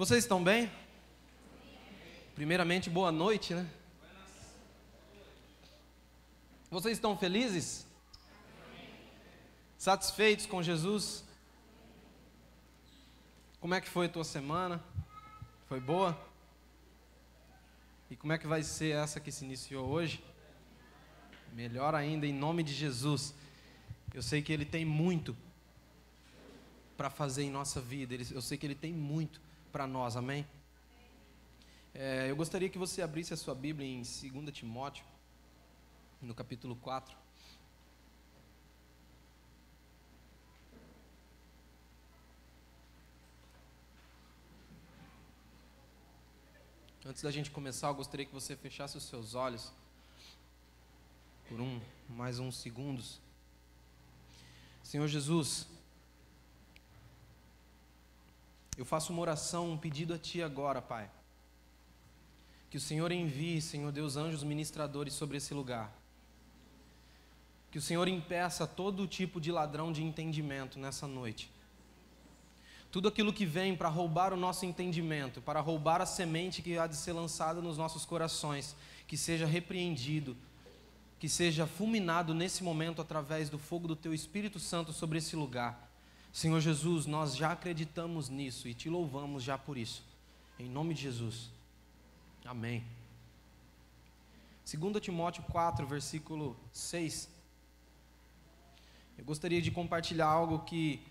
Vocês estão bem? Primeiramente, boa noite, né? Vocês estão felizes? Satisfeitos com Jesus? Como é que foi a tua semana? Foi boa? E como é que vai ser essa que se iniciou hoje? Melhor ainda, em nome de Jesus. Eu sei que Ele tem muito para fazer em nossa vida. Eu sei que Ele tem muito para nós, amém? É, eu gostaria que você abrisse a sua Bíblia em 2 Timóteo, no capítulo 4. Antes da gente começar, eu gostaria que você fechasse os seus olhos por um, mais uns segundos. Senhor Jesus, eu faço uma oração, um pedido a Ti agora, Pai. Que o Senhor envie, Senhor Deus, anjos ministradores sobre esse lugar. Que o Senhor impeça todo tipo de ladrão de entendimento nessa noite. Tudo aquilo que vem para roubar o nosso entendimento, para roubar a semente que há de ser lançada nos nossos corações, que seja repreendido, que seja fulminado nesse momento através do fogo do Teu Espírito Santo sobre esse lugar Senhor Jesus, nós já acreditamos nisso e te louvamos já por isso. Em nome de Jesus. Amém. 2 Timóteo 4, versículo 6. Eu gostaria de compartilhar algo que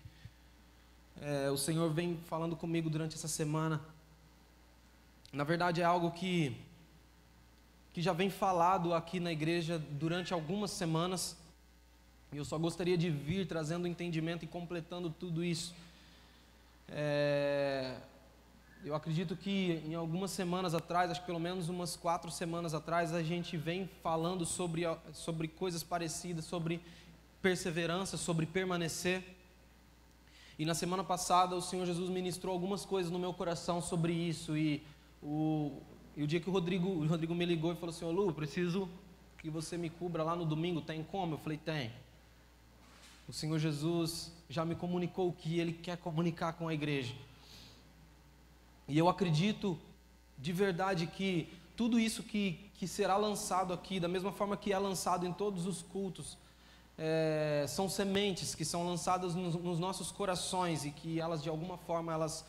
é, o Senhor vem falando comigo durante essa semana. Na verdade, é algo que, que já vem falado aqui na igreja durante algumas semanas. E eu só gostaria de vir trazendo entendimento e completando tudo isso. É, eu acredito que em algumas semanas atrás, acho que pelo menos umas quatro semanas atrás, a gente vem falando sobre, sobre coisas parecidas, sobre perseverança, sobre permanecer. E na semana passada o Senhor Jesus ministrou algumas coisas no meu coração sobre isso. E o, e o dia que o Rodrigo, o Rodrigo me ligou e falou assim: Lu, preciso que você me cubra lá no domingo, tem como? Eu falei: tem. O Senhor Jesus já me comunicou o que Ele quer comunicar com a igreja. E eu acredito de verdade que tudo isso que, que será lançado aqui, da mesma forma que é lançado em todos os cultos, é, são sementes que são lançadas nos, nos, nossos corações e que elas de alguma forma elas,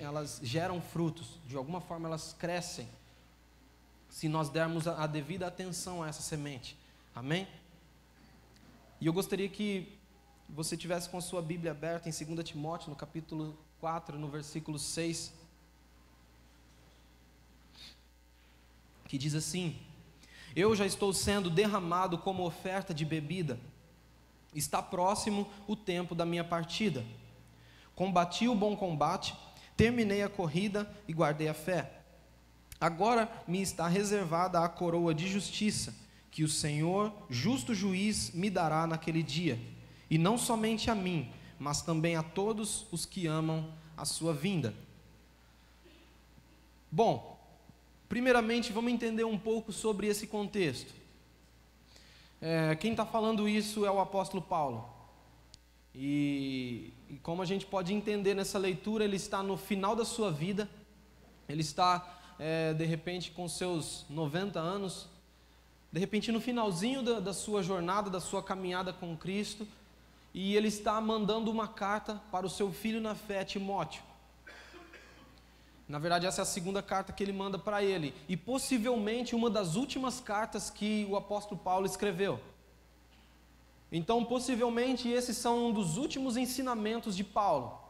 elas geram frutos, de alguma forma elas crescem, se nós dermos a, a devida atenção a essa semente. Amém? E eu gostaria que você tivesse com a sua Bíblia aberta em 2 Timóteo, no capítulo 4, no versículo 6, que diz assim: Eu já estou sendo derramado como oferta de bebida, está próximo o tempo da minha partida. Combati o bom combate, terminei a corrida e guardei a fé. Agora me está reservada a coroa de justiça, que o Senhor, justo juiz, me dará naquele dia e não somente a mim, mas também a todos os que amam a sua vinda. Bom, primeiramente vamos entender um pouco sobre esse contexto. É, quem está falando isso é o apóstolo Paulo. E, e, como a gente pode entender nessa leitura, ele está no final da sua vida, ele está é, de repente com seus 90 anos, de repente no finalzinho da, da sua jornada, da sua caminhada com Cristo, e ele está mandando uma carta para o seu filho na fé, Timóteo. Na verdade, essa é a segunda carta que ele manda para ele, e possivelmente uma das últimas cartas que o apóstolo Paulo escreveu. Então, possivelmente, esses são um dos últimos ensinamentos de Paulo.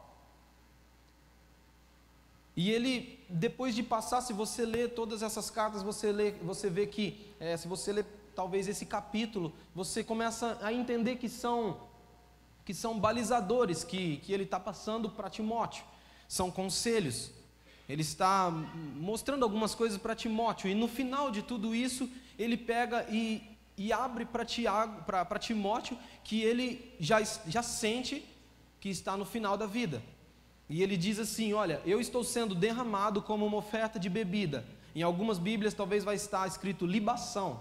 E ele, depois de passar, se você lê todas essas cartas, você, lê, você vê que, é, se você lê talvez esse capítulo, você começa a entender que são que são balizadores que, que ele está passando para Timóteo, são conselhos. Ele está mostrando algumas coisas para Timóteo, e no final de tudo isso, ele pega e, e abre para Timóteo que ele já, já sente que está no final da vida. E ele diz assim: Olha, eu estou sendo derramado como uma oferta de bebida. Em algumas Bíblias talvez vai estar escrito libação.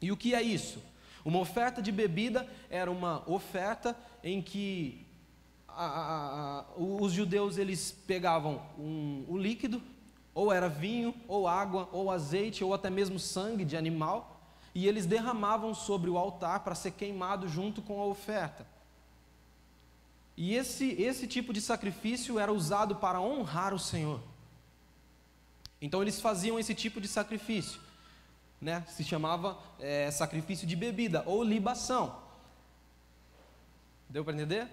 E o que é isso? Uma oferta de bebida era uma oferta em que a, a, a, os judeus eles pegavam um, o líquido, ou era vinho, ou água, ou azeite, ou até mesmo sangue de animal, e eles derramavam sobre o altar para ser queimado junto com a oferta. E esse, esse tipo de sacrifício era usado para honrar o Senhor. Então eles faziam esse tipo de sacrifício, né? se chamava é, sacrifício de bebida ou libação. Deu para entender?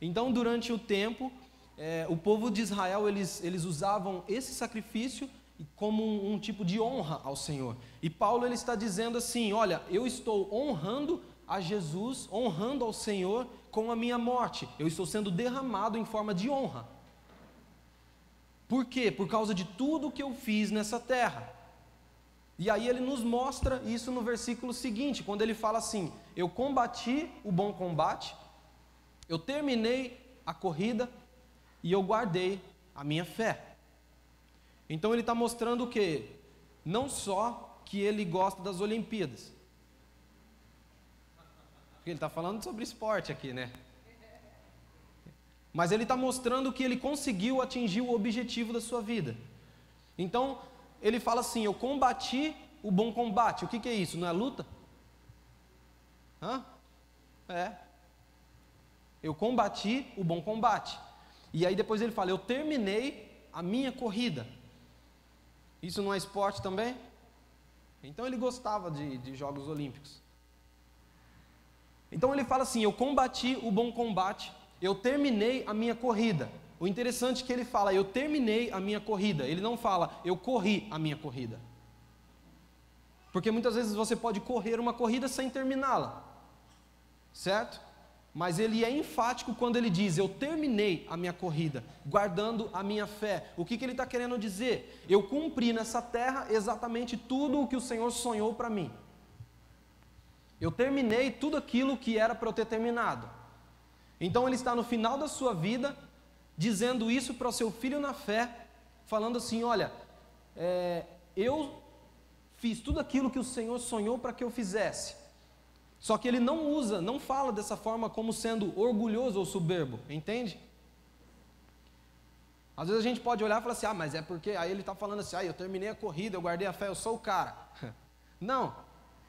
Então, durante o tempo, é, o povo de Israel eles, eles usavam esse sacrifício como um, um, tipo de honra ao Senhor. E Paulo ele está dizendo assim: olha, eu estou honrando a Jesus, honrando ao Senhor com a minha morte. Eu estou sendo derramado em forma de honra. Por quê? Por causa de tudo que eu fiz nessa terra. E aí ele nos mostra isso no versículo seguinte, quando ele fala assim: Eu combati o bom combate, eu terminei a corrida e eu guardei a minha fé. Então ele está mostrando o que? Não só que ele gosta das Olimpíadas. Porque ele está falando sobre esporte aqui, né? Mas ele está mostrando que ele conseguiu atingir o objetivo da sua vida. Então, ele fala assim: Eu combati o bom combate. O que, que é isso? Não é luta? Hã? É. Eu combati o bom combate. E aí depois ele fala: Eu terminei a minha corrida. Isso não é esporte também? Então ele gostava de, de Jogos Olímpicos. Então ele fala assim: Eu combati o bom combate eu terminei a minha corrida. O interessante é que ele fala, eu terminei a minha corrida. Ele não fala, eu corri a minha corrida. Porque muitas vezes você pode correr uma corrida sem terminá-la. Certo? Mas ele é enfático quando ele diz: Eu terminei a minha corrida, guardando a minha fé. O que, que ele está querendo dizer? Eu cumpri nessa terra exatamente tudo o que o Senhor sonhou para mim. Eu terminei tudo aquilo que era para eu ter terminado. Então ele está no final da sua vida, dizendo isso para o seu filho na fé, falando assim: Olha, é, eu fiz tudo aquilo que o Senhor sonhou para que eu fizesse. Só que ele não usa, não fala dessa forma como sendo orgulhoso ou soberbo, entende? Às vezes a gente pode olhar e falar assim: ah, mas é porque aí ele está falando assim, ah, eu terminei a corrida, eu guardei a fé, eu sou o cara. Não,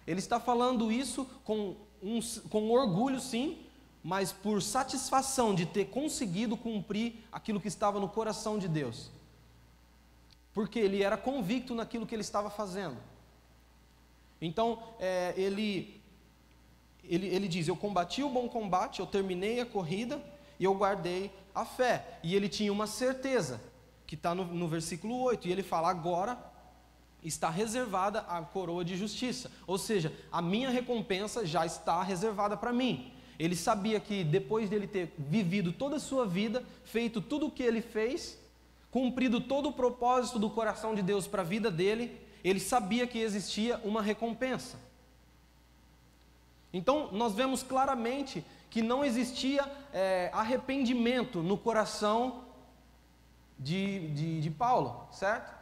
ele está falando isso com, um, com orgulho, sim, mas por satisfação de ter conseguido cumprir aquilo que estava no coração de Deus. Porque ele era convicto naquilo que ele estava fazendo. Então, é, ele, ele, ele diz: Eu combati o bom combate, eu terminei a corrida e eu guardei a fé. E ele tinha uma certeza, que está no, no versículo 8, e ele fala: Agora está reservada a coroa de justiça. Ou seja, a minha recompensa já está reservada para mim. Ele sabia que depois dele ter vivido toda a sua vida, feito tudo o que ele fez, cumprido todo o propósito do coração de Deus para a vida dele, ele sabia que existia uma recompensa. Então, nós vemos claramente que não existia é, arrependimento no coração de, de, de Paulo, certo?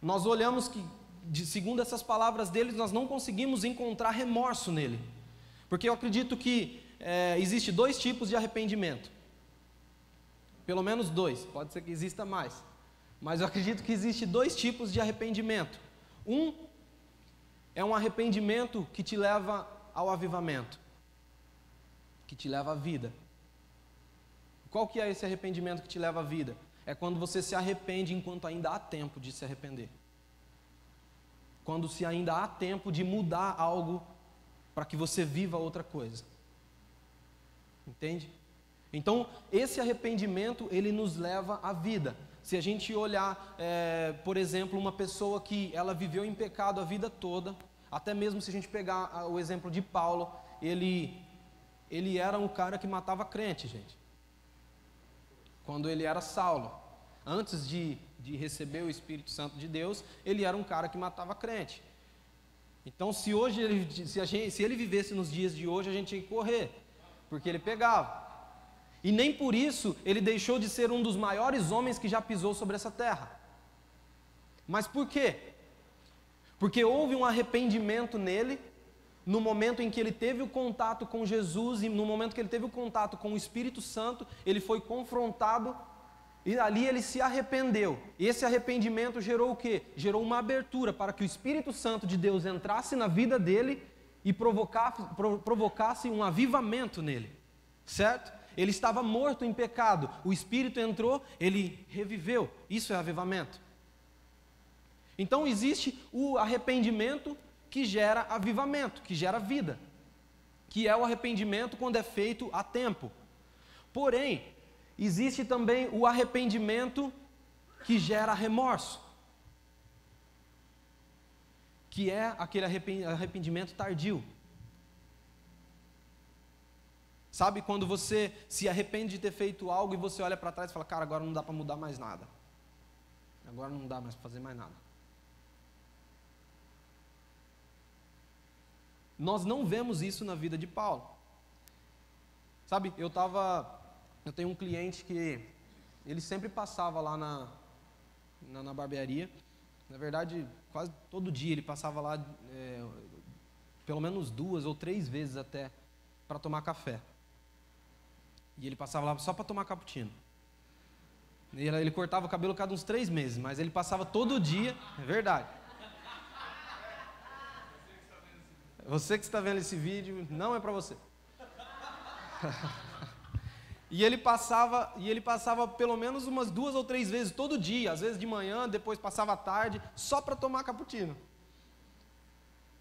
Nós olhamos que, de, segundo essas palavras dele, nós não conseguimos encontrar remorso nele. Porque eu acredito que é, existe dois tipos de arrependimento. Pelo menos dois, pode ser que exista mais. Mas eu acredito que existe dois tipos de arrependimento. Um é um arrependimento que te leva ao avivamento, que te leva à vida. Qual que é esse arrependimento que te leva à vida? É quando você se arrepende enquanto ainda há tempo de se arrepender. Quando se ainda há tempo de mudar algo para que você viva outra coisa. Entende? Então, esse arrependimento, ele nos leva à vida. Se a gente olhar, é, por exemplo, uma pessoa que ela viveu em pecado a vida toda, até mesmo se a gente pegar o exemplo de Paulo, ele, ele era um cara que matava crente, gente. Quando ele era Saulo. Antes de, de receber o Espírito Santo de Deus, ele era um cara que matava crente. Então, se hoje ele, se, gente, se ele vivesse nos dias de hoje, a gente tinha que correr, porque ele pegava. E nem por isso ele deixou de ser um dos maiores homens que já pisou sobre essa terra. Mas por quê? Porque houve um arrependimento nele, no momento em que ele teve o contato com Jesus e no momento que ele teve o contato com o Espírito Santo, ele foi confrontado e ali ele se arrependeu. Esse arrependimento gerou o quê? Gerou uma abertura para que o Espírito Santo de Deus entrasse na vida dele e provocasse, provocasse um avivamento nele. Certo? Ele estava morto em pecado. O Espírito entrou, ele reviveu. Isso é avivamento. Então existe o arrependimento que gera avivamento, que gera vida, que é o arrependimento quando é feito a tempo. Porém, existe também o arrependimento que gera remorso, que é aquele arrependimento tardio. Sabe quando você se arrepende de ter feito algo e você olha para trás e fala, cara, agora não dá para mudar mais nada. Agora não dá mais para fazer mais nada. Nós não vemos isso na vida de Paulo. Sabe, eu estava. Eu tenho um cliente que ele sempre passava lá na, na, na, barbearia. Na verdade, quase todo dia ele passava lá, é, pelo menos duas ou três vezes até, para tomar café. E ele passava lá só para tomar cappuccino. Ele, ele cortava o cabelo cada uns três meses, mas ele passava todo dia, é verdade. Você que está vendo esse vídeo, não é para você. e ele passava, e ele passava pelo menos umas duas ou três vezes todo dia, às vezes de manhã, depois passava à tarde, só para tomar cappuccino.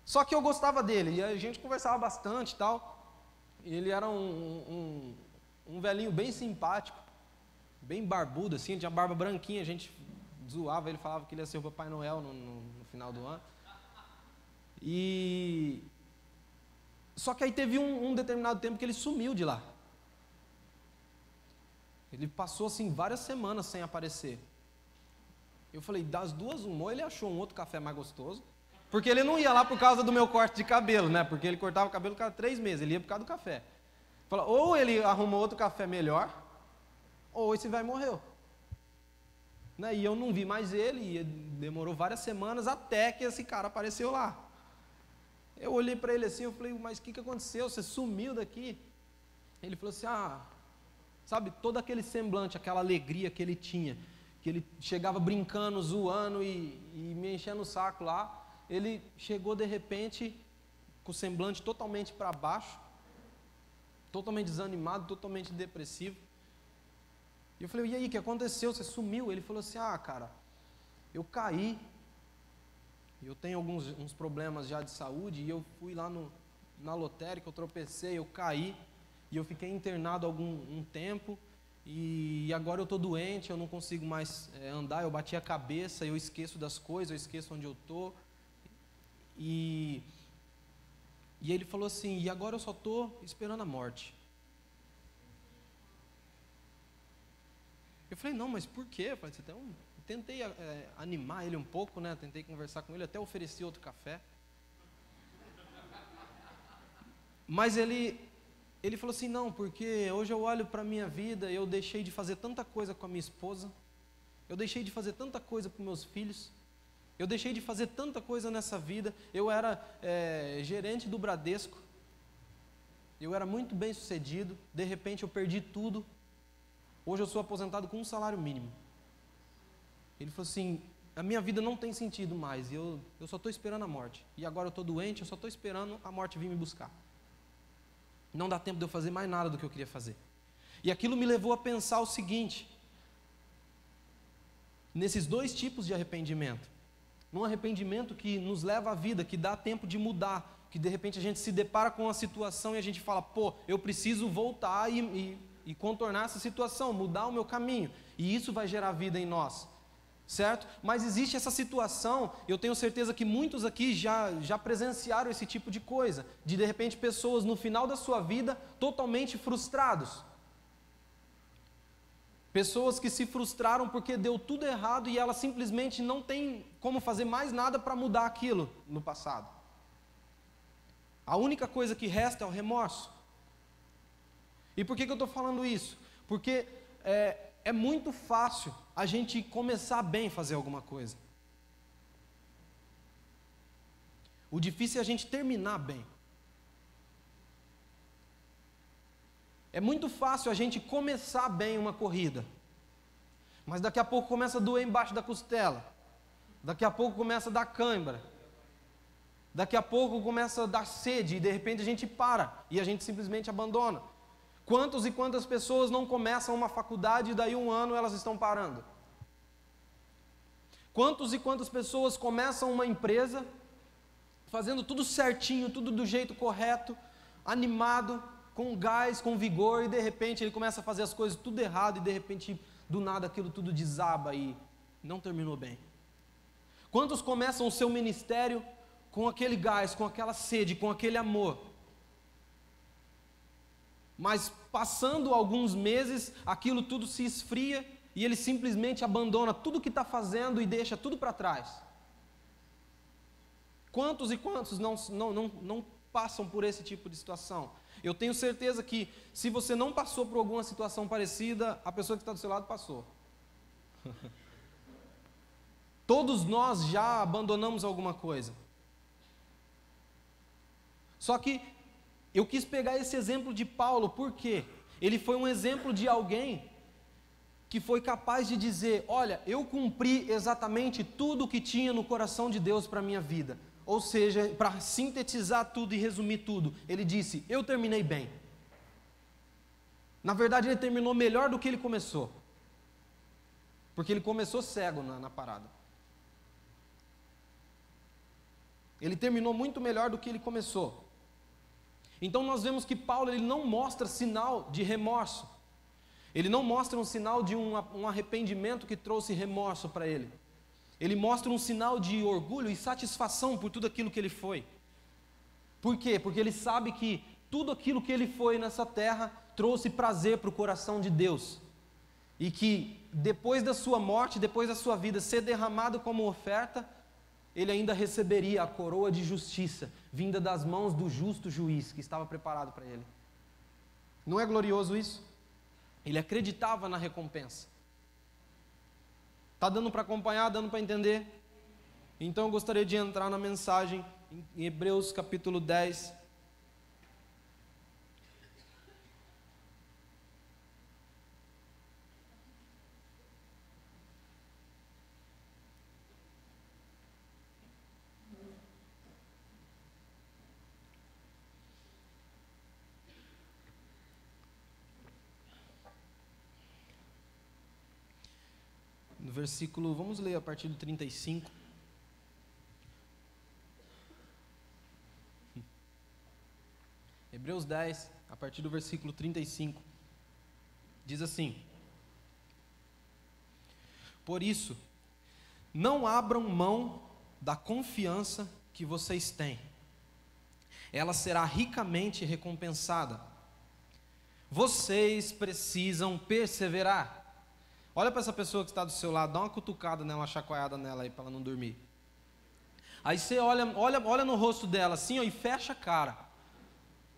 Só que eu gostava dele, e a gente conversava bastante e tal. E ele era um, um, um velhinho bem simpático, bem barbudo, assim, tinha barba branquinha, a gente zoava, ele falava que ele ia ser o Papai Noel no, no, no final do ano. E, só que aí teve um, um determinado tempo que ele sumiu de lá. Ele passou assim várias semanas sem aparecer. Eu falei, das duas, uma, ou ele achou um outro café mais gostoso, porque ele não ia lá por causa do meu corte de cabelo, né? Porque ele cortava o cabelo cada três meses, ele ia por causa do café. Ou ele arrumou outro café melhor, ou esse vai morreu. Né? E eu não vi mais ele, e demorou várias semanas até que esse cara apareceu lá. Eu olhei para ele assim, eu falei, mas o que, que aconteceu? Você sumiu daqui? Ele falou assim, ah, sabe, todo aquele semblante, aquela alegria que ele tinha, que ele chegava brincando, zoando e, e me enchendo o saco lá, ele chegou de repente com o semblante totalmente para baixo, totalmente desanimado, totalmente depressivo. E eu falei, e aí, o que aconteceu? Você sumiu? Ele falou assim, ah, cara, eu caí, eu tenho alguns uns problemas já de saúde e eu fui lá no, na lotérica, eu tropecei, eu caí e eu fiquei internado algum um tempo e agora eu estou doente, eu não consigo mais é, andar, eu bati a cabeça, eu esqueço das coisas, eu esqueço onde eu estou. E, e ele falou assim, e agora eu só estou esperando a morte. Eu falei, não, mas por quê? Eu falei, um tentei é, animar ele um pouco, né? Tentei conversar com ele, até ofereci outro café. Mas ele, ele falou assim: não, porque hoje eu olho para a minha vida, eu deixei de fazer tanta coisa com a minha esposa, eu deixei de fazer tanta coisa com meus filhos, eu deixei de fazer tanta coisa nessa vida. Eu era é, gerente do Bradesco, eu era muito bem sucedido, de repente eu perdi tudo. Hoje eu sou aposentado com um salário mínimo. Ele falou assim: a minha vida não tem sentido mais, eu, eu só estou esperando a morte. E agora eu estou doente, eu só estou esperando a morte vir me buscar. Não dá tempo de eu fazer mais nada do que eu queria fazer. E aquilo me levou a pensar o seguinte: nesses dois tipos de arrependimento. Num arrependimento que nos leva à vida, que dá tempo de mudar, que de repente a gente se depara com uma situação e a gente fala, pô, eu preciso voltar e, e, e contornar essa situação, mudar o meu caminho. E isso vai gerar vida em nós certo? Mas existe essa situação, eu tenho certeza que muitos aqui já, já presenciaram esse tipo de coisa, de de repente pessoas no final da sua vida totalmente frustrados. Pessoas que se frustraram porque deu tudo errado e elas simplesmente não têm como fazer mais nada para mudar aquilo no passado. A única coisa que resta é o remorso. E por que, que eu estou falando isso? Porque é, é muito fácil a gente começar bem fazer alguma coisa. O difícil é a gente terminar bem. É muito fácil a gente começar bem uma corrida, mas daqui a pouco começa a doer embaixo da costela, daqui a pouco começa a dar cãibra, daqui a pouco começa a dar sede e de repente a gente para e a gente simplesmente abandona. Quantos e quantas pessoas não começam uma faculdade e daí um ano elas estão parando? Quantos e quantas pessoas começam uma empresa fazendo tudo certinho, tudo do jeito correto, animado, com gás, com vigor, e de repente ele começa a fazer as coisas tudo errado, e de repente, do nada, aquilo tudo desaba e não terminou bem. Quantos começam o seu ministério com aquele gás, com aquela sede, com aquele amor? Mas passando alguns meses, aquilo tudo se esfria e ele simplesmente abandona tudo que está fazendo e deixa tudo para trás. Quantos e quantos não, não, não, não passam por esse tipo de situação? Eu tenho certeza que se você não passou por alguma situação parecida, a pessoa que está do seu lado passou. Todos nós já abandonamos alguma coisa. Só que eu quis pegar esse exemplo de Paulo, porque ele foi um exemplo de alguém que foi capaz de dizer: Olha, eu cumpri exatamente tudo o que tinha no coração de Deus para a minha vida. Ou seja, para sintetizar tudo e resumir tudo, ele disse: Eu terminei bem. Na verdade, ele terminou melhor do que ele começou. Porque ele começou cego na, na parada. Ele terminou muito melhor do que ele começou. Então nós vemos que Paulo ele não mostra sinal de remorso. Ele não mostra um sinal de um, um arrependimento que trouxe remorso para ele. Ele mostra um sinal de orgulho e satisfação por tudo aquilo que ele foi. Por quê? Porque ele sabe que tudo aquilo que ele foi nessa terra trouxe prazer para o coração de Deus. E que depois da sua morte, depois da sua vida ser derramado como oferta, ele ainda receberia a coroa de justiça vinda das mãos do justo juiz que estava preparado para ele. Não é glorioso isso? Ele acreditava na recompensa. Está dando para acompanhar, dando para entender? Então eu gostaria de entrar na mensagem em Hebreus capítulo 10, versículo, vamos ler a partir do 35. Hebreus 10, a partir do versículo 35. Diz assim: Por isso, não abram mão da confiança que vocês têm, ela será ricamente recompensada. Vocês precisam perseverar. Olha para essa pessoa que está do seu lado, dá uma cutucada nela, uma chacoalhada nela aí para ela não dormir. Aí você olha, olha, olha no rosto dela assim ó, e fecha a cara.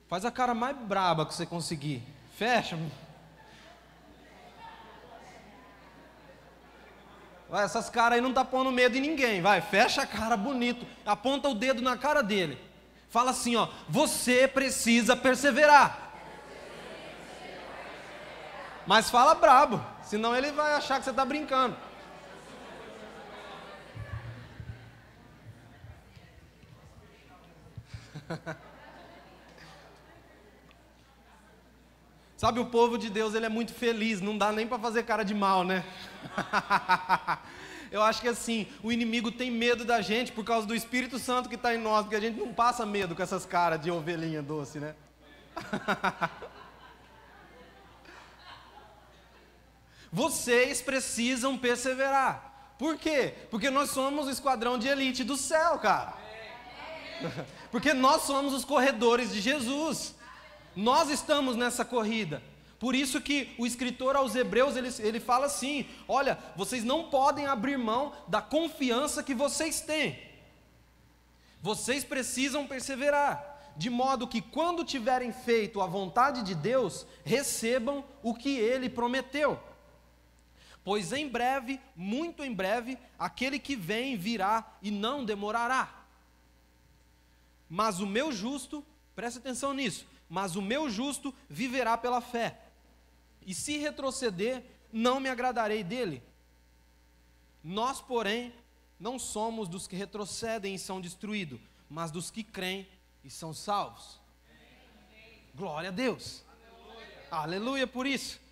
Faz a cara mais braba que você conseguir. Fecha. Vai, essas caras aí não tá pondo medo em ninguém. Vai, fecha a cara bonito. Aponta o dedo na cara dele. Fala assim, ó, você precisa perseverar. Mas fala brabo, senão ele vai achar que você está brincando. Sabe, o povo de Deus ele é muito feliz, não dá nem para fazer cara de mal, né? Eu acho que assim, o inimigo tem medo da gente por causa do Espírito Santo que está em nós, porque a gente não passa medo com essas caras de ovelhinha doce, né? Vocês precisam perseverar. Por quê? Porque nós somos o esquadrão de elite do céu, cara. Porque nós somos os corredores de Jesus. Nós estamos nessa corrida. Por isso que o escritor aos Hebreus ele, ele fala assim: olha, vocês não podem abrir mão da confiança que vocês têm. Vocês precisam perseverar, de modo que quando tiverem feito a vontade de Deus, recebam o que Ele prometeu. Pois em breve, muito em breve, aquele que vem virá e não demorará. Mas o meu justo, preste atenção nisso, mas o meu justo viverá pela fé. E se retroceder, não me agradarei dele. Nós, porém, não somos dos que retrocedem e são destruídos, mas dos que creem e são salvos. Glória a Deus. Aleluia, Aleluia por isso.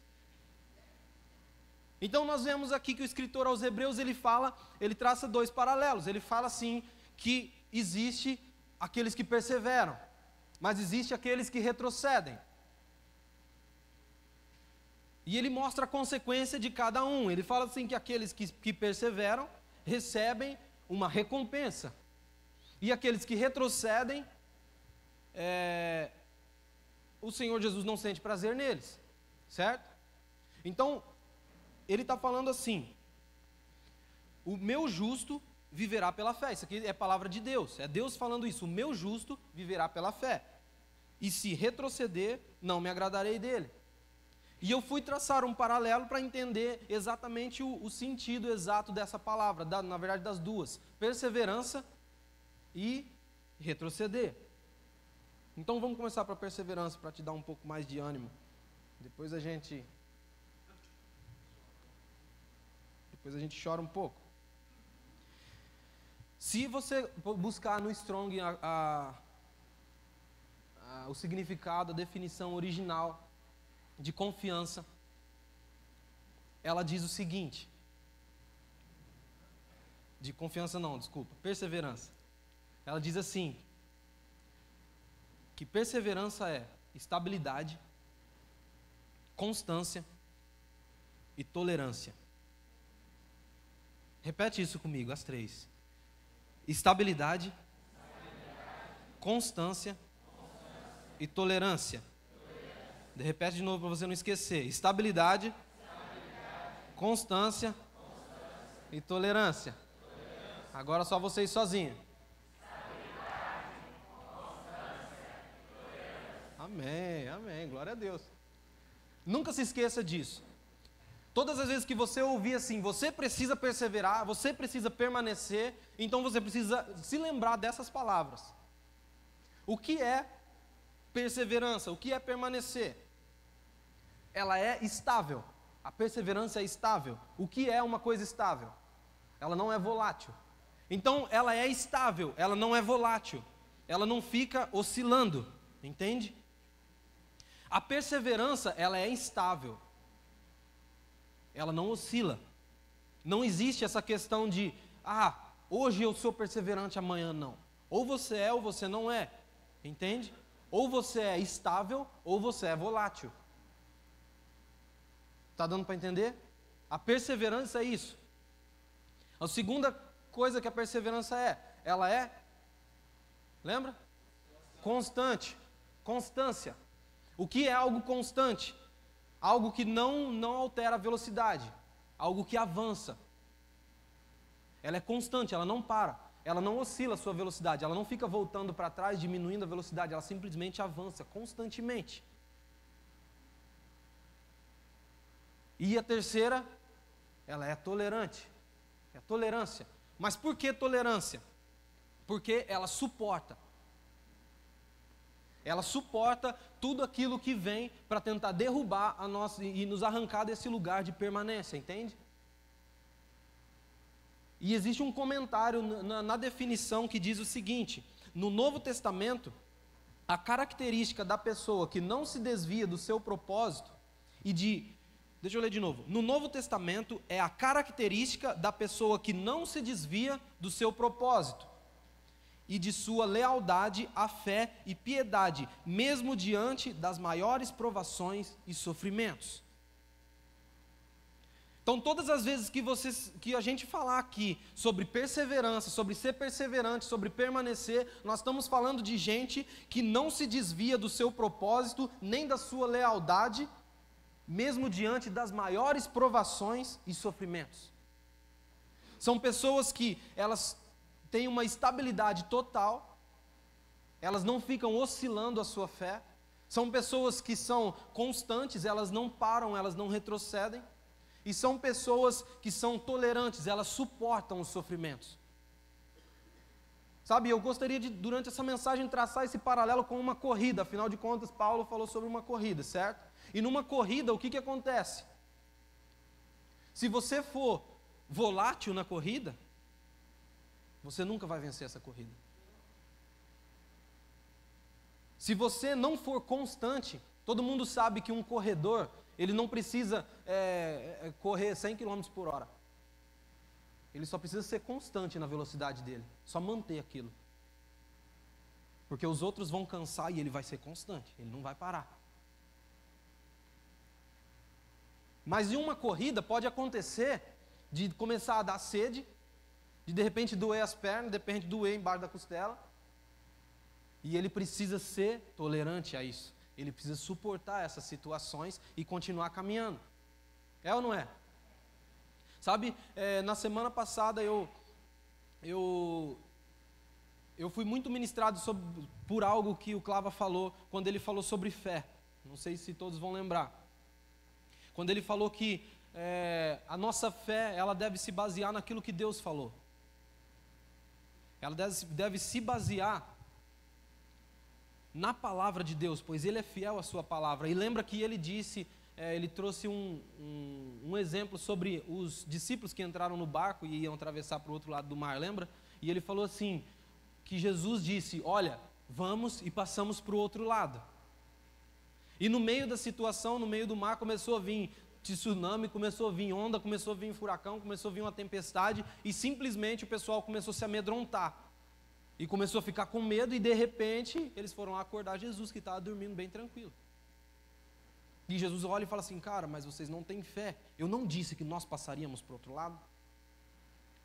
Então nós vemos aqui que o escritor aos Hebreus ele fala, ele traça dois paralelos. Ele fala assim que existe aqueles que perseveram, mas existe aqueles que retrocedem. E ele mostra a consequência de cada um. Ele fala assim que aqueles que, que perseveram recebem uma recompensa. E aqueles que retrocedem, é, o Senhor Jesus não sente prazer neles. Certo? Então, ele está falando assim: o meu justo viverá pela fé. Isso aqui é palavra de Deus. É Deus falando isso. O meu justo viverá pela fé. E se retroceder, não me agradarei dele. E eu fui traçar um paralelo para entender exatamente o, o, sentido exato dessa palavra, da, na verdade das duas: perseverança e retroceder. Então vamos começar para perseverança, para te dar um pouco mais de ânimo. Depois a gente. Depois a gente chora um pouco. Se você buscar no Strong a, a, a, o significado, a definição original de confiança, ela diz o seguinte: de confiança não, desculpa, perseverança. Ela diz assim: que perseverança é estabilidade, constância e tolerância. Repete isso comigo, as três. Estabilidade, constância, e tolerância. Repete de novo para você não esquecer. Estabilidade, constância, e tolerância. Agora só vocês sozinhos. Amém, amém. Glória a Deus. Nunca se esqueça disso. Todas as vezes que você ouvir assim, você precisa perseverar, você precisa permanecer, então você precisa se lembrar dessas palavras. O que é perseverança? O que é permanecer? Ela é estável. A perseverança é estável. O que é uma coisa estável? Ela não é volátil. Então, ela é estável, ela não é volátil. Ela não fica oscilando, entende? A perseverança, ela é instável ela não oscila. Não existe essa questão de, ah, hoje eu sou perseverante, amanhã não. Ou você é ou você não é. Entende? Ou você é estável ou você é volátil. Está dando para entender? A perseverança é isso. A segunda coisa que a perseverança é, ela é, lembra? Constante, constância. O que é algo constante? Algo que não, não altera a velocidade, algo que avança. Ela é constante, ela não para, ela não oscila a sua velocidade, ela não fica voltando para trás, diminuindo a velocidade, ela simplesmente avança constantemente. E a terceira, ela é tolerante, é tolerância. Mas por que tolerância? Porque ela suporta, ela suporta tudo aquilo que vem para tentar derrubar a nossa e nos arrancar desse lugar de permanência, entende? E existe um comentário na, na definição que diz o seguinte: no Novo Testamento, a característica da pessoa que não se desvia do seu propósito e de. Deixa eu ler de novo. No Novo Testamento é a característica da pessoa que não se desvia do seu propósito e de sua lealdade à fé e piedade, mesmo diante das maiores provações e sofrimentos. Então, todas as vezes que, vocês, que a gente falar aqui sobre perseverança, sobre ser perseverante, sobre permanecer, nós estamos falando de gente que não se desvia do seu propósito, nem da sua lealdade, mesmo diante das maiores provações e sofrimentos. São pessoas que elas têm uma estabilidade total, elas não ficam oscilando a sua fé, são pessoas que são constantes, elas não param, elas não retrocedem, e são pessoas que são tolerantes, elas suportam os sofrimentos. Sabe, eu gostaria de, durante essa mensagem, traçar esse paralelo com uma corrida. Afinal de contas, Paulo falou sobre uma corrida, certo? E numa corrida, o que, que acontece? Se você for volátil na corrida, você nunca vai vencer essa corrida. Se você não for constante, todo mundo sabe que um corredor, ele não precisa é, é, correr 100 km por hora. Ele só precisa ser constante na velocidade dele, só manter aquilo. Porque os outros vão cansar e ele vai ser constante, ele não vai parar. Mas em uma corrida pode acontecer de começar a dar sede, de de repente doer as pernas, de repente doer embaixo da costela. E ele precisa ser tolerante a isso. Ele precisa suportar essas situações e continuar caminhando. É ou não é? Sabe, é, na semana passada eu, eu, eu fui muito ministrado sobre, por algo que o Clava falou, quando ele falou sobre fé. Não sei se todos vão lembrar. Quando ele falou que é, a nossa fé ela deve se basear naquilo que Deus falou. Ela deve, deve se basear na palavra de Deus, pois Ele é fiel à Sua palavra. E lembra que Ele disse é, ele trouxe um, um, um, exemplo sobre os discípulos que entraram no barco e iam atravessar para o outro lado do mar, lembra? E ele falou assim: que Jesus disse: Olha, vamos e passamos para o outro lado. E no meio da situação, no meio do mar, começou a vir tsunami, começou a vir onda, começou a vir furacão, começou a vir uma tempestade, e simplesmente o pessoal começou a se amedrontar. E começou a ficar com medo, e de repente eles foram acordar Jesus, que estava dormindo bem tranquilo. E Jesus olha e fala assim: Cara, mas vocês não têm fé. Eu não disse que nós passaríamos para outro lado?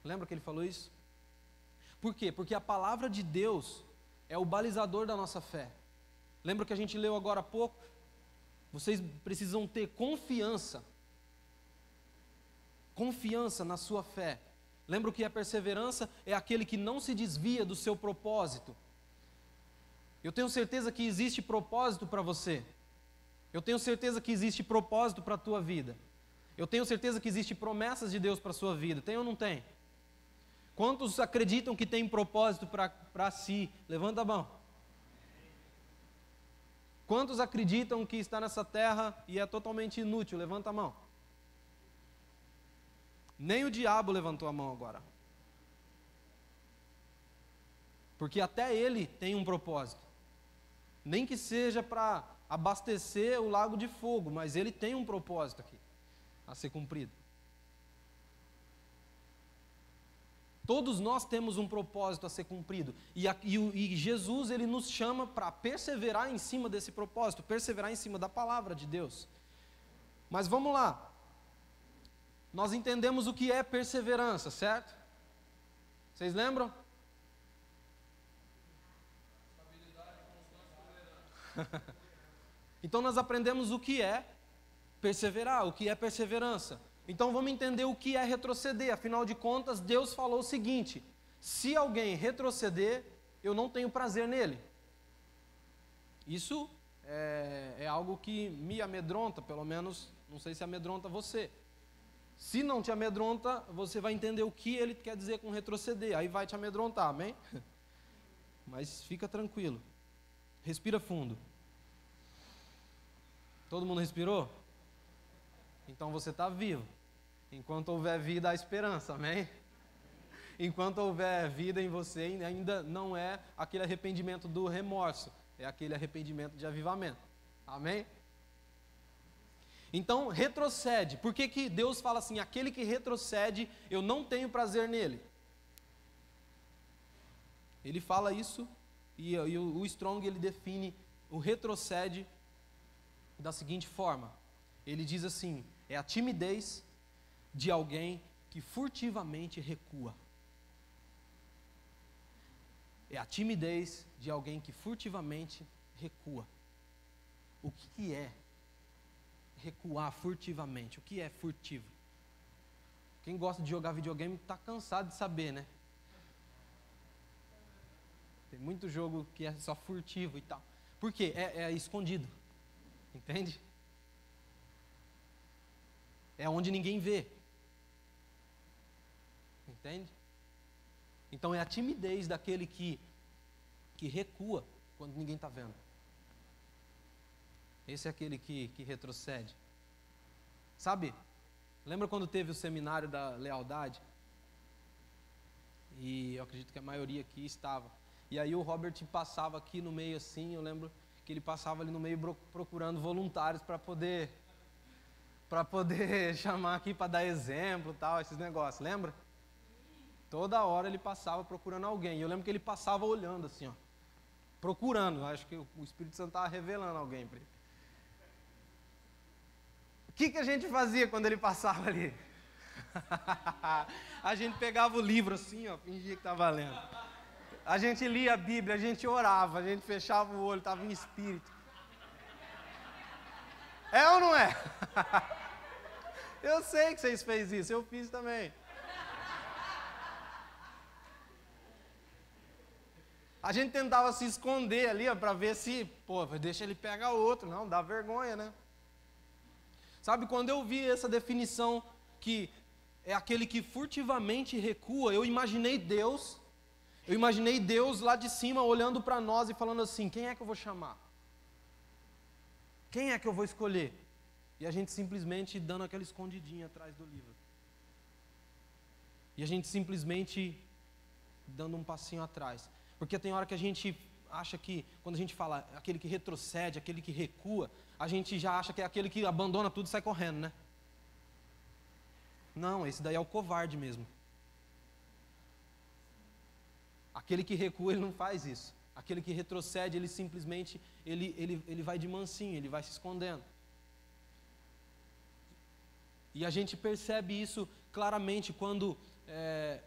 Lembra que ele falou isso? Por quê? Porque a palavra de Deus é o balizador da nossa fé. Lembra que a gente leu agora há pouco? Vocês precisam ter confiança. Confiança na sua fé. Lembra que a perseverança é aquele que não se desvia do seu propósito. Eu tenho certeza que existe propósito para você. Eu tenho certeza que existe propósito para a tua vida. Eu tenho certeza que existe promessas de Deus para a sua vida. Tem ou não tem? Quantos acreditam que tem propósito para si? Levanta a mão. Quantos acreditam que está nessa terra e é totalmente inútil? Levanta a mão. Nem o diabo levantou a mão agora. Porque até ele tem um propósito. Nem que seja para abastecer o lago de fogo, mas ele tem um propósito aqui a ser cumprido. Todos nós temos um propósito a ser cumprido. E, a, e, e Jesus ele nos chama para perseverar em cima desse propósito, perseverar em cima da palavra de Deus. Mas vamos lá. Nós entendemos o que é perseverança, certo? Vocês lembram? Então nós aprendemos o que é perseverar, o que é perseverança. Então vamos entender o que é retroceder. Afinal de contas, Deus falou o seguinte: se alguém retroceder, eu não tenho prazer nele. Isso é, é algo que me amedronta, pelo menos, não sei se amedronta você. Se não te amedronta, você vai entender o que ele quer dizer com retroceder. Aí vai te amedrontar, amém? Mas fica tranquilo. Respira fundo. Todo mundo respirou? Então você está vivo. Enquanto houver vida, há esperança, amém? Enquanto houver vida em você, ainda não é aquele arrependimento do remorso, é aquele arrependimento de avivamento, amém? Então, retrocede. Por que, que Deus fala assim: aquele que retrocede, eu não tenho prazer nele? Ele fala isso e, e o, o Strong ele define o retrocede da seguinte forma: ele diz assim, é a timidez de alguém que furtivamente recua. É a timidez de alguém que furtivamente recua. O que, é recuar furtivamente? O que é furtivo? Quem gosta de jogar videogame está cansado de saber, né? Tem muito jogo que é só furtivo e tal. Por quê? É, é escondido. Entende? É onde ninguém vê. Entende? Então é a timidez daquele que, que recua quando ninguém está vendo. Esse é aquele que, que retrocede. Sabe, lembra quando teve o seminário da lealdade? E eu acredito que a maioria aqui estava. E aí o Robert passava aqui no meio assim, eu lembro que ele passava ali no meio procurando voluntários para poder para poder chamar aqui para dar exemplo, tal, esses negócios, lembra? Toda hora ele passava procurando alguém. E eu lembro que ele passava olhando assim, ó. Procurando. Acho que o Espírito Santo estava revelando alguém para ele. O que, que a gente fazia quando ele passava ali? a gente pegava o livro assim, ó, fingia que estava lendo. A gente lia a Bíblia, a gente orava, a gente fechava o olho, estava em espírito. É ou não é? eu sei que vocês fez isso, eu fiz também. A gente tentava se esconder ali para ver se, pô, deixa ele pegar outro. Não, dá vergonha, né? Sabe, quando eu vi essa definição que é aquele que furtivamente recua, eu imaginei Deus, eu imaginei Deus lá de cima olhando para nós e falando assim: quem é que eu vou chamar? Quem é que eu vou escolher? E a gente simplesmente dando aquela escondidinha atrás do livro. E a gente simplesmente dando um passinho atrás. Porque tem hora que a gente acha que, quando a gente fala aquele que retrocede, aquele que recua, a gente já acha que é aquele que abandona tudo e sai correndo, né? Não, esse daí é o covarde mesmo. Aquele que recua, ele não faz isso. Aquele que retrocede, ele simplesmente, ele, ele, ele vai de mansinho, ele vai se escondendo. E a gente percebe isso claramente quando é,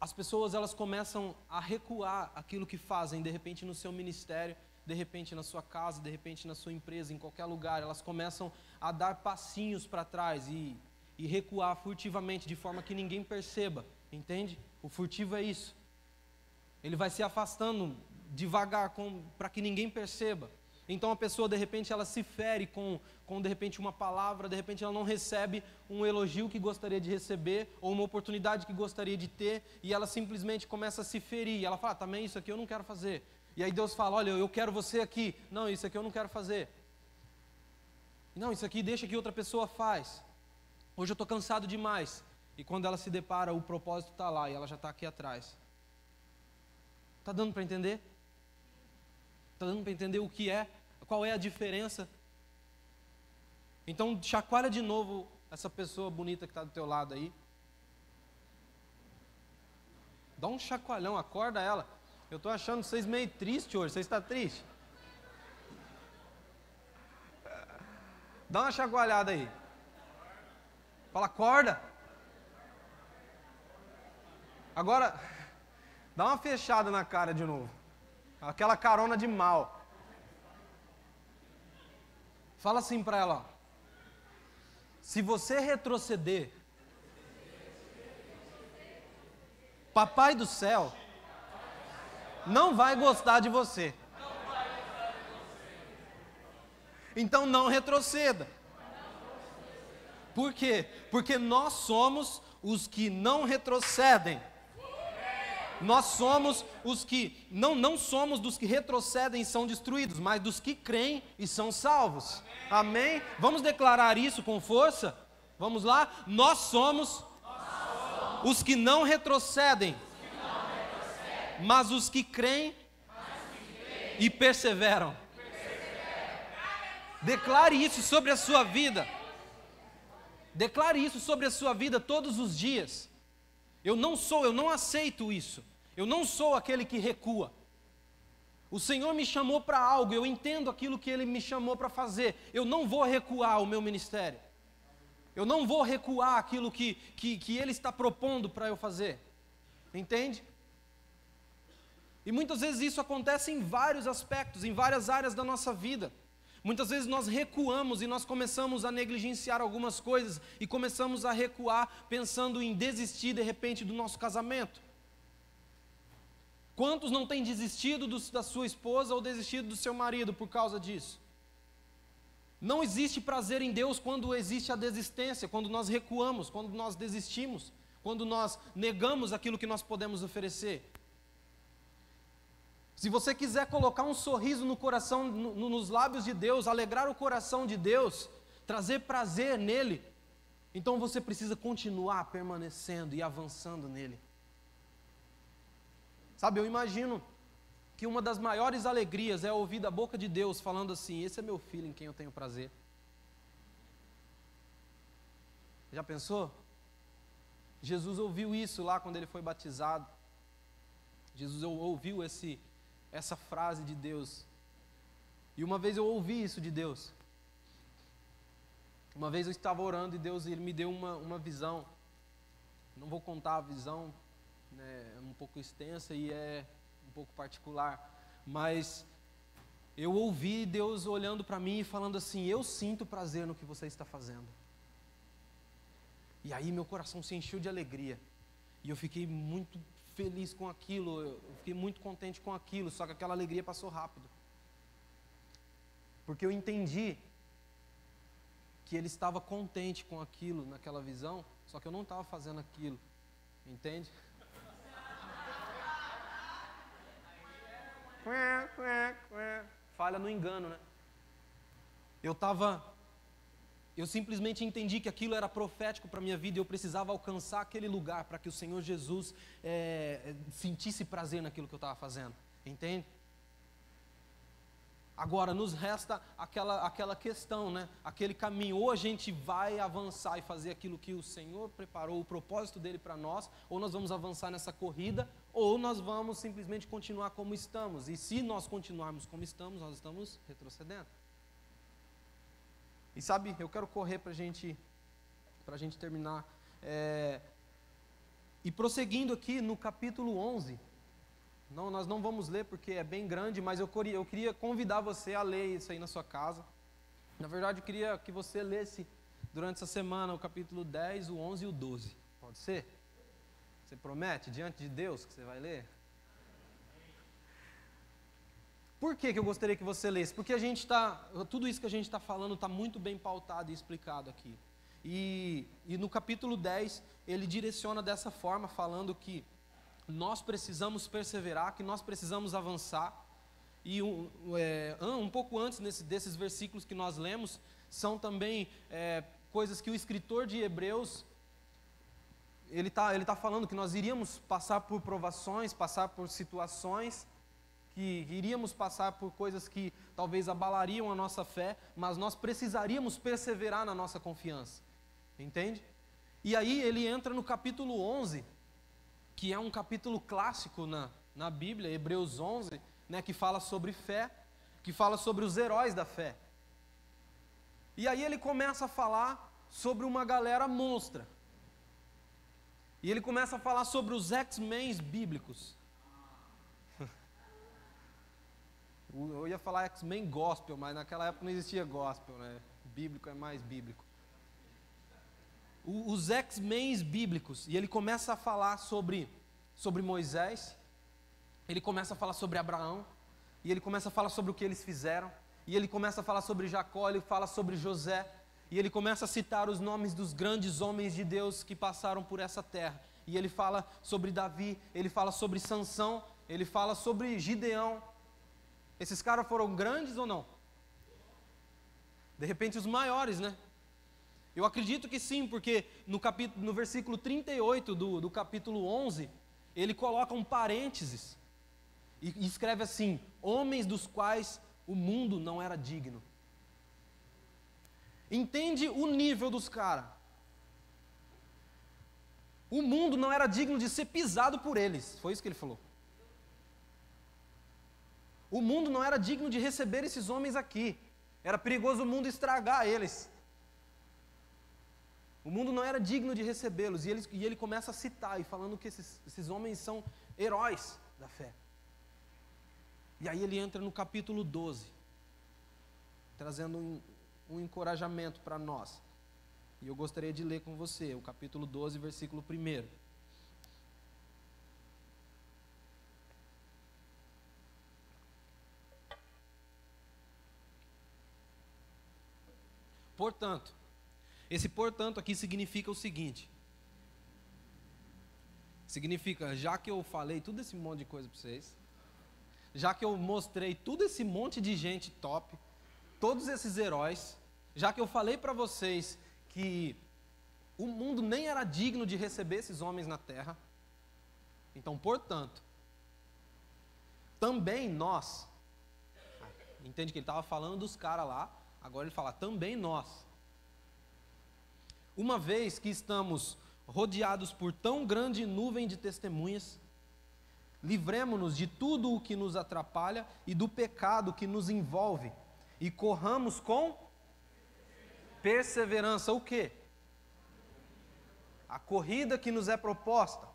as pessoas elas começam a recuar aquilo que fazem, de repente no seu ministério, de repente na sua casa, de repente na sua empresa, em qualquer lugar, elas começam a dar passinhos para trás e, e recuar furtivamente, de forma que ninguém perceba, entende? O furtivo é isso. Ele vai se afastando devagar para que ninguém perceba. Então a pessoa de repente ela se fere com, com de repente uma palavra, de repente ela não recebe um elogio que gostaria de receber ou uma oportunidade que gostaria de ter e ela simplesmente começa a se ferir. Ela fala: ah, "Também isso aqui eu não quero fazer". E aí Deus fala: "Olha, eu quero você aqui". Não, isso aqui eu não quero fazer. Não, isso aqui deixa que outra pessoa faz. Hoje eu estou cansado demais. E quando ela se depara, o propósito está lá e ela já está aqui atrás. Está dando para entender? Está dando para entender o que é qual é a diferença? Então, chacoalha de novo essa pessoa bonita que está do teu lado aí. Dá um chacoalhão, acorda ela. Eu estou achando vocês meio tristes hoje. Você está triste? Dá uma chacoalhada aí. Fala, acorda. Agora, dá uma fechada na cara de novo. Aquela carona de mal. Fala assim para ela: se você retroceder, Papai do céu não vai gostar de você. Então não retroceda. Por quê? Porque nós somos os que não retrocedem. Nós somos os que, não, não somos dos que retrocedem e são destruídos, mas dos que creem e são salvos. Amém? Amém? Vamos declarar isso com força? Vamos lá? Nós somos, Nós somos os que não retrocedem, que não retrocedem mas os que creem, que creem e perseveram. perseveram. Declare isso sobre a sua vida. Declare isso sobre a sua vida todos os dias. Eu não sou, eu não aceito isso. Eu não sou aquele que recua. O Senhor me chamou para algo, eu entendo aquilo que Ele me chamou para fazer. Eu não vou recuar o meu ministério. Eu não vou recuar aquilo que, que, que Ele está propondo para eu fazer. Entende? E muitas vezes isso acontece em vários aspectos, em várias áreas da nossa vida. Muitas vezes nós recuamos e nós começamos a negligenciar algumas coisas e começamos a recuar pensando em desistir de repente do nosso casamento. Quantos não têm desistido do, da sua esposa ou desistido do seu marido por causa disso? Não existe prazer em Deus quando existe a desistência, quando nós recuamos, quando nós desistimos. quando nós negamos aquilo que nós podemos oferecer. Se você quiser colocar um sorriso no coração, no, nos lábios de Deus, alegrar o coração de Deus, trazer prazer nele, então você precisa continuar permanecendo e avançando nele. Sabe, eu imagino que uma das maiores alegrias é ouvir da boca de Deus falando assim: Esse é meu filho em quem eu tenho prazer. Já pensou? Jesus ouviu isso lá quando ele foi batizado. Jesus ouviu esse, essa frase de Deus. E uma vez eu ouvi isso de Deus. Uma vez eu estava orando e Deus ele me deu uma, uma visão. Não vou contar a visão, né, um pouco extensa e é um pouco particular, mas eu ouvi Deus olhando para mim e falando assim: Eu sinto prazer no que você está fazendo. E aí meu coração se encheu de alegria. E eu fiquei muito feliz com aquilo, eu fiquei muito contente com aquilo, só que aquela alegria passou rápido. Porque eu entendi que ele estava contente com aquilo, naquela visão, só que eu não estava fazendo aquilo. Entende? Falha no engano, né? Eu estava. Eu simplesmente entendi que aquilo era profético para a minha vida e eu precisava alcançar aquele lugar para que o Senhor Jesus é, sentisse prazer naquilo que eu estava fazendo. Entende? Agora, nos resta aquela, aquela questão, né? aquele caminho. Ou a gente vai avançar e fazer aquilo que o Senhor preparou, o propósito dele para nós, ou nós vamos avançar nessa corrida, ou nós vamos simplesmente continuar como estamos. E se nós continuarmos como estamos, nós estamos retrocedendo. E sabe, eu quero correr para gente, a gente terminar. É... E prosseguindo aqui no capítulo 11. Não, nós não vamos ler porque é bem grande, mas eu queria, eu queria convidar você a ler isso aí na sua casa. Na verdade, eu queria que você lesse durante essa semana o capítulo 10, o 11 e o 12. Pode ser? Você promete diante de Deus que você vai ler? Por que, que eu gostaria que você lesse? Porque a gente está, tudo isso que a gente está falando está muito bem pautado e explicado aqui. E, e no capítulo 10, ele direciona dessa forma, falando que nós precisamos perseverar, que nós precisamos avançar. E um, é, um pouco antes nesse, desses versículos que nós lemos, são também é, coisas que o escritor de Hebreus ele está ele tá falando que nós iríamos passar por provações, passar por situações, que iríamos passar por coisas que talvez abalariam a nossa fé, mas nós precisaríamos perseverar na nossa confiança. Entende? E aí ele entra no capítulo 11, que é um capítulo clássico na, na Bíblia, Hebreus 11, né, que fala sobre fé, que fala sobre os heróis da fé. E aí ele começa a falar sobre uma galera monstra. E ele começa a falar sobre os X-Men bíblicos. Eu ia falar X-Men gospel, mas naquela época não existia gospel, né? Bíblico é mais bíblico os X-Men bíblicos, e ele começa a falar sobre, sobre Moisés, ele começa a falar sobre Abraão, e ele começa a falar sobre o que eles fizeram, e ele começa a falar sobre Jacó, ele fala sobre José, e ele começa a citar os nomes dos grandes homens de Deus que passaram por essa terra. E ele fala sobre Davi, ele fala sobre Sansão, ele fala sobre Gideão. Esses caras foram grandes ou não? De repente os maiores, né? Eu acredito que sim, porque no, capítulo, no versículo 38 do, do capítulo 11, ele coloca um parênteses e, e escreve assim: Homens dos quais o mundo não era digno. Entende o nível dos caras. O mundo não era digno de ser pisado por eles. Foi isso que ele falou. O mundo não era digno de receber esses homens aqui. Era perigoso o mundo estragar eles. O mundo não era digno de recebê-los. E ele, e ele começa a citar e falando que esses, esses homens são heróis da fé. E aí ele entra no capítulo 12, trazendo um, um encorajamento para nós. E eu gostaria de ler com você o capítulo 12, versículo 1. Portanto, esse portanto aqui significa o seguinte: Significa, já que eu falei tudo esse monte de coisa para vocês, já que eu mostrei tudo esse monte de gente top, todos esses heróis, já que eu falei para vocês que o mundo nem era digno de receber esses homens na terra, então, portanto, também nós, entende que ele estava falando dos caras lá, agora ele fala também nós. Uma vez que estamos rodeados por tão grande nuvem de testemunhas, livremos-nos de tudo o que nos atrapalha e do pecado que nos envolve, e corramos com perseverança o quê? A corrida que nos é proposta,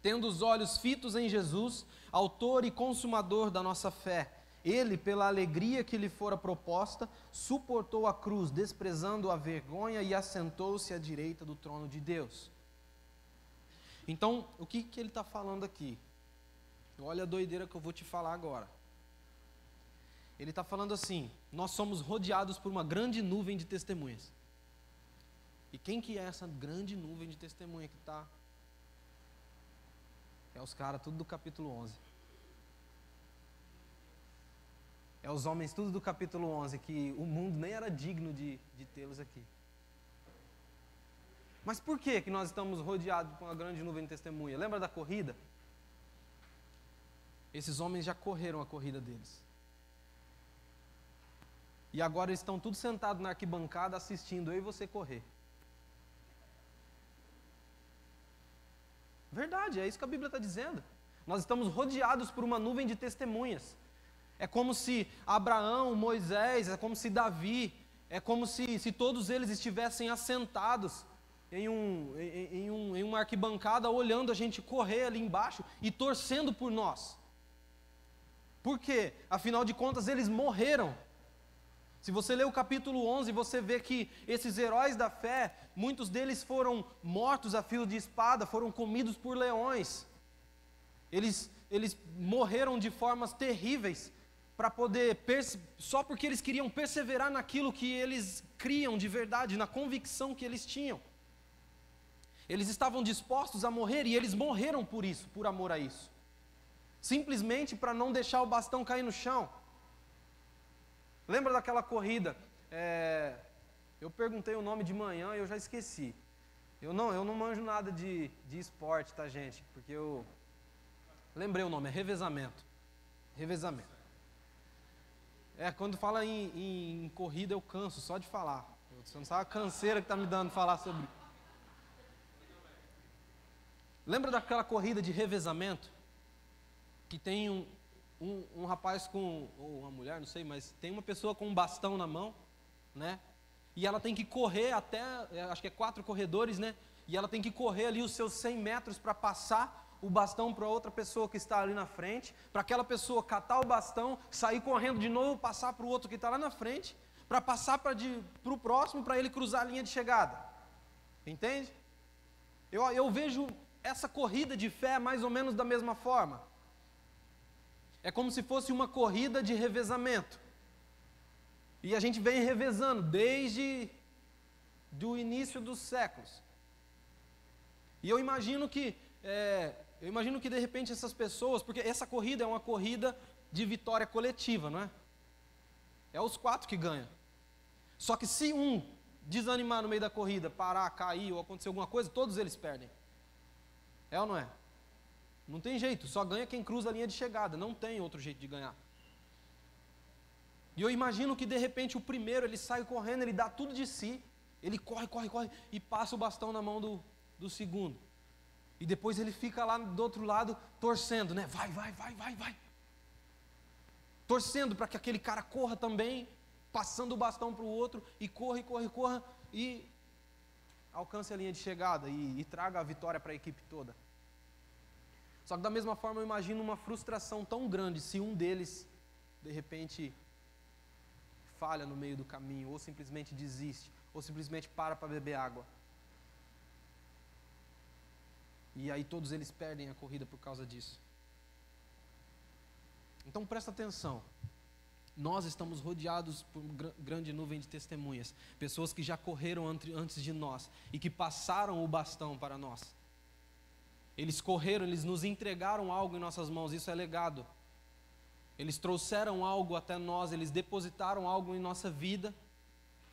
tendo os olhos fitos em Jesus, autor e consumador da nossa fé. Ele, pela alegria que lhe fora proposta, suportou a cruz, desprezando a vergonha e assentou-se à direita do trono de Deus. Então, o que, que ele está falando aqui? Olha a doideira que eu vou te falar agora. Ele está falando assim: nós somos rodeados por uma grande nuvem de testemunhas. E quem que é essa grande nuvem de testemunha que está? É os caras tudo do capítulo 11. É os homens tudo do capítulo 11, que o mundo nem era digno de, de tê-los aqui. Mas por que, que nós estamos rodeados por uma grande nuvem de testemunha? Lembra da corrida? Esses homens já correram a corrida deles. E agora eles estão todos sentados na arquibancada assistindo eu e você correr. Verdade, é isso que a Bíblia está dizendo. Nós estamos rodeados por uma nuvem de testemunhas. É como se Abraão, Moisés, é como se Davi, é como se, se todos eles estivessem assentados em, um, em, em, um, em uma arquibancada, olhando a gente correr ali embaixo e torcendo por nós. Por quê? Afinal de contas, eles morreram. Se você ler o capítulo 11, você vê que esses heróis da fé, muitos deles foram mortos a fio de espada, foram comidos por leões. Eles, eles morreram de formas terríveis para poder, só porque eles queriam perseverar naquilo que eles criam de verdade, na convicção que eles tinham. Eles estavam dispostos a morrer e eles morreram por isso, por amor a isso simplesmente para não deixar o bastão cair no chão. Lembra daquela corrida? É, eu perguntei o nome de manhã e eu já esqueci. Eu não, eu não manjo nada de, de esporte, tá, gente? Porque eu lembrei o nome, é revezamento. Revezamento. É, quando fala em, em, em corrida eu canso só de falar. Você não sabe a canseira que está me dando falar sobre. Lembra daquela corrida de revezamento? que tem um, um, um, rapaz com, ou uma mulher, não sei, mas tem uma pessoa com um bastão na mão, né? E ela tem que correr até, é, acho que é quatro corredores, né? E ela tem que correr ali os seus 100 metros para passar o bastão para outra pessoa que está ali na frente, para aquela pessoa catar o bastão, sair correndo de novo, passar para o outro que está lá na frente, para passar para o próximo, para ele cruzar a linha de chegada. Entende? Eu, eu vejo essa corrida de fé mais ou menos da mesma forma. É como se fosse uma corrida de revezamento. E a gente vem revezando desde do início dos séculos. E eu imagino que, é, eu imagino que de repente essas pessoas, porque essa corrida é uma corrida de vitória coletiva, não é? É os quatro que ganham. Só que se um desanimar no meio da corrida, parar, cair ou acontecer alguma coisa, todos eles perdem. É ou não é? Não tem jeito, só ganha quem cruza a linha de chegada, não tem outro jeito de ganhar. E eu imagino que de repente o primeiro ele sai correndo, ele dá tudo de si, ele corre, corre, corre e passa o bastão na mão do, do segundo. E depois ele fica lá do outro lado torcendo, né? Vai, vai, vai, vai, vai. Torcendo para que aquele cara corra também, passando o bastão para o outro, e corre, corre, corra, e alcance a linha de chegada e, e traga a vitória para a equipe toda. Só que da mesma forma eu imagino uma frustração tão grande se um deles, de repente, falha no meio do caminho, ou simplesmente desiste, ou simplesmente para para beber água. E aí todos eles perdem a corrida por causa disso. Então presta atenção. Nós estamos rodeados por uma grande nuvem de testemunhas, pessoas que já correram antes de nós e que passaram o bastão para nós. Eles correram, eles nos entregaram algo em nossas mãos, isso é legado. Eles trouxeram algo até nós, eles depositaram algo em nossa vida.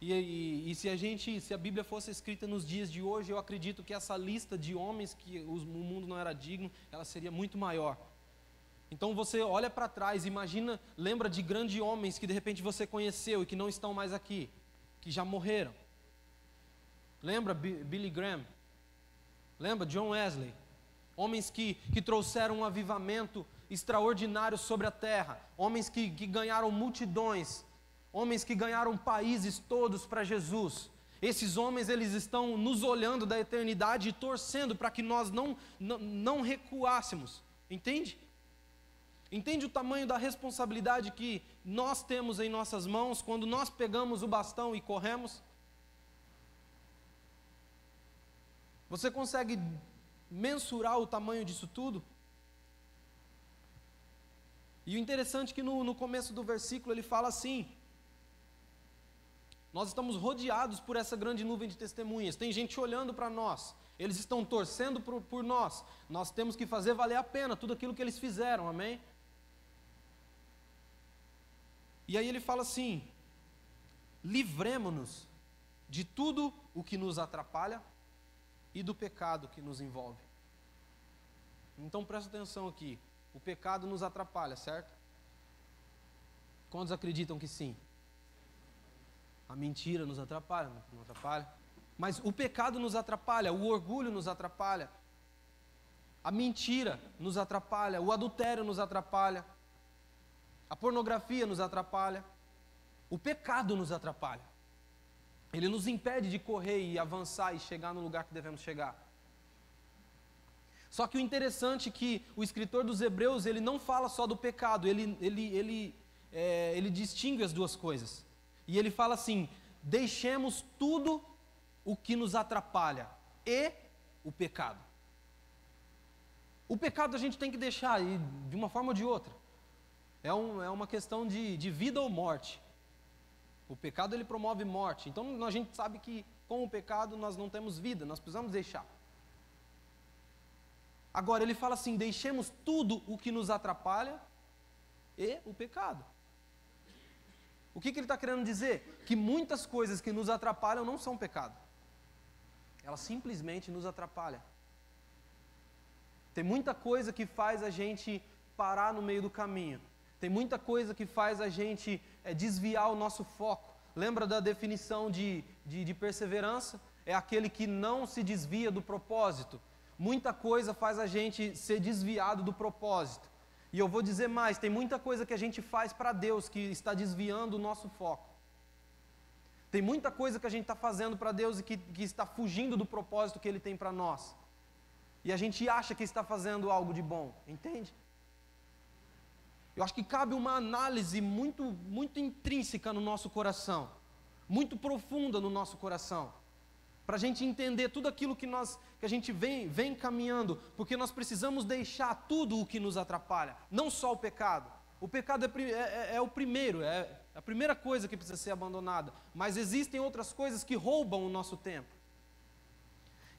E, e, e, se a gente, se a Bíblia fosse escrita nos dias de hoje, eu acredito que essa lista de homens que o mundo não era digno, ela seria muito maior. Então você olha para trás, imagina, lembra de grandes homens que de repente você conheceu e que não estão mais aqui, que já morreram. Lembra Billy Graham? Lembra John Wesley? Homens que, que trouxeram um avivamento extraordinário sobre a terra, homens que, que ganharam multidões, homens que ganharam países todos para Jesus. Esses homens, eles estão nos olhando da eternidade e torcendo para que nós não, não, não recuássemos. Entende? Entende o tamanho da responsabilidade que nós temos em nossas mãos quando nós pegamos o bastão e corremos? Você consegue mensurar o tamanho disso tudo? E o interessante é que no, no começo do versículo ele fala assim: Nós estamos rodeados por essa grande nuvem de testemunhas, tem gente olhando para nós, eles estão torcendo por, por nós, nós temos que fazer valer a pena tudo aquilo que eles fizeram, amém? E aí ele fala assim: livremos-nos de tudo o que nos atrapalha e do pecado que nos envolve. Então presta atenção aqui. O pecado nos atrapalha, certo? Quantos acreditam que sim? A mentira nos atrapalha, não atrapalha? Mas o pecado nos atrapalha, o orgulho nos atrapalha, a mentira nos atrapalha, o adultério nos atrapalha, a pornografia nos atrapalha, o pecado nos atrapalha. Ele nos impede de correr e avançar e chegar no lugar que devemos chegar. Só que o interessante é que o escritor dos Hebreus ele não fala só do pecado, ele, ele, ele, é, ele distingue as duas coisas. E ele fala assim: deixemos tudo o que nos atrapalha e o pecado. O pecado a gente tem que deixar, de uma forma ou de outra. É, um, é uma questão de, de vida ou morte. O pecado ele promove morte. Então a gente sabe que com o pecado nós não temos vida, nós precisamos deixar. Agora, ele fala assim: deixemos tudo o que nos atrapalha e o pecado. O que, que ele está querendo dizer? Que muitas coisas que nos atrapalham não são pecado, elas simplesmente nos atrapalham. Tem muita coisa que faz a gente parar no meio do caminho, tem muita coisa que faz a gente é, desviar o nosso foco. Lembra da definição de, de, de perseverança? É aquele que não se desvia do propósito, Muita coisa faz a gente ser desviado do propósito. E eu vou dizer mais: tem muita coisa que a gente faz para Deus que está desviando o nosso foco. Tem muita coisa que a gente está fazendo para Deus e que, que está fugindo do propósito que Ele tem para nós. E a gente acha que está fazendo algo de bom, entende? Eu acho que cabe uma análise muito, muito intrínseca no nosso coração, muito profunda no nosso coração para a gente entender tudo aquilo que, nós, que a gente vem, vem caminhando, porque nós precisamos deixar tudo o que nos atrapalha, não só o pecado. O pecado é, é, é, é o primeiro, é a primeira coisa que precisa ser abandonada, mas existem outras coisas que roubam o nosso tempo.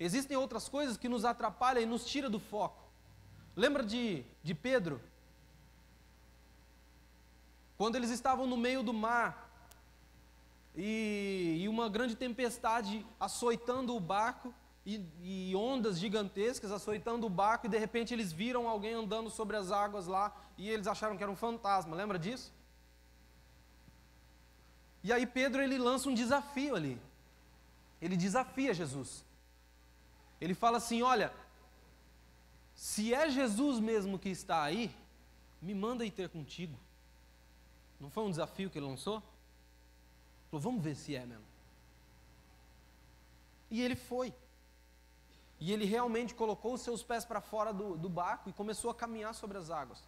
Existem outras coisas que nos atrapalham e nos tira do foco. Lembra de, de Pedro? Quando eles estavam no meio do mar, e, e uma grande tempestade açoitando o barco, e, e, ondas gigantescas açoitando o barco, e de repente eles viram alguém andando sobre as águas lá, e eles acharam que era um fantasma, lembra disso? E aí Pedro ele lança um desafio ali. Ele desafia Jesus. Ele fala assim: Olha, se é Jesus mesmo que está aí, me manda ir ter contigo. Não foi um desafio que ele lançou? Falou, vamos ver se é mesmo. E ele foi. E ele realmente colocou os seus pés para fora do, do barco e começou a caminhar sobre as águas.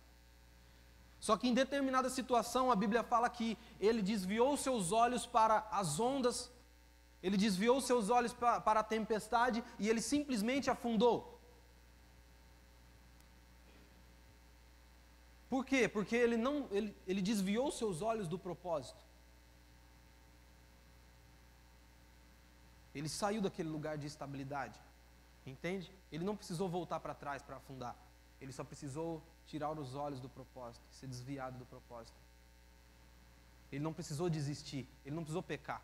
Só que em determinada situação, a Bíblia fala que ele desviou seus olhos para as ondas, ele desviou seus olhos para, para a tempestade e ele simplesmente afundou. Por quê? Porque ele não ele, ele desviou seus olhos do propósito. Ele saiu daquele lugar de estabilidade. Entende? Ele não precisou voltar para trás para afundar. Ele só precisou tirar os olhos do propósito, ser desviado do propósito. Ele não precisou desistir, ele não precisou pecar.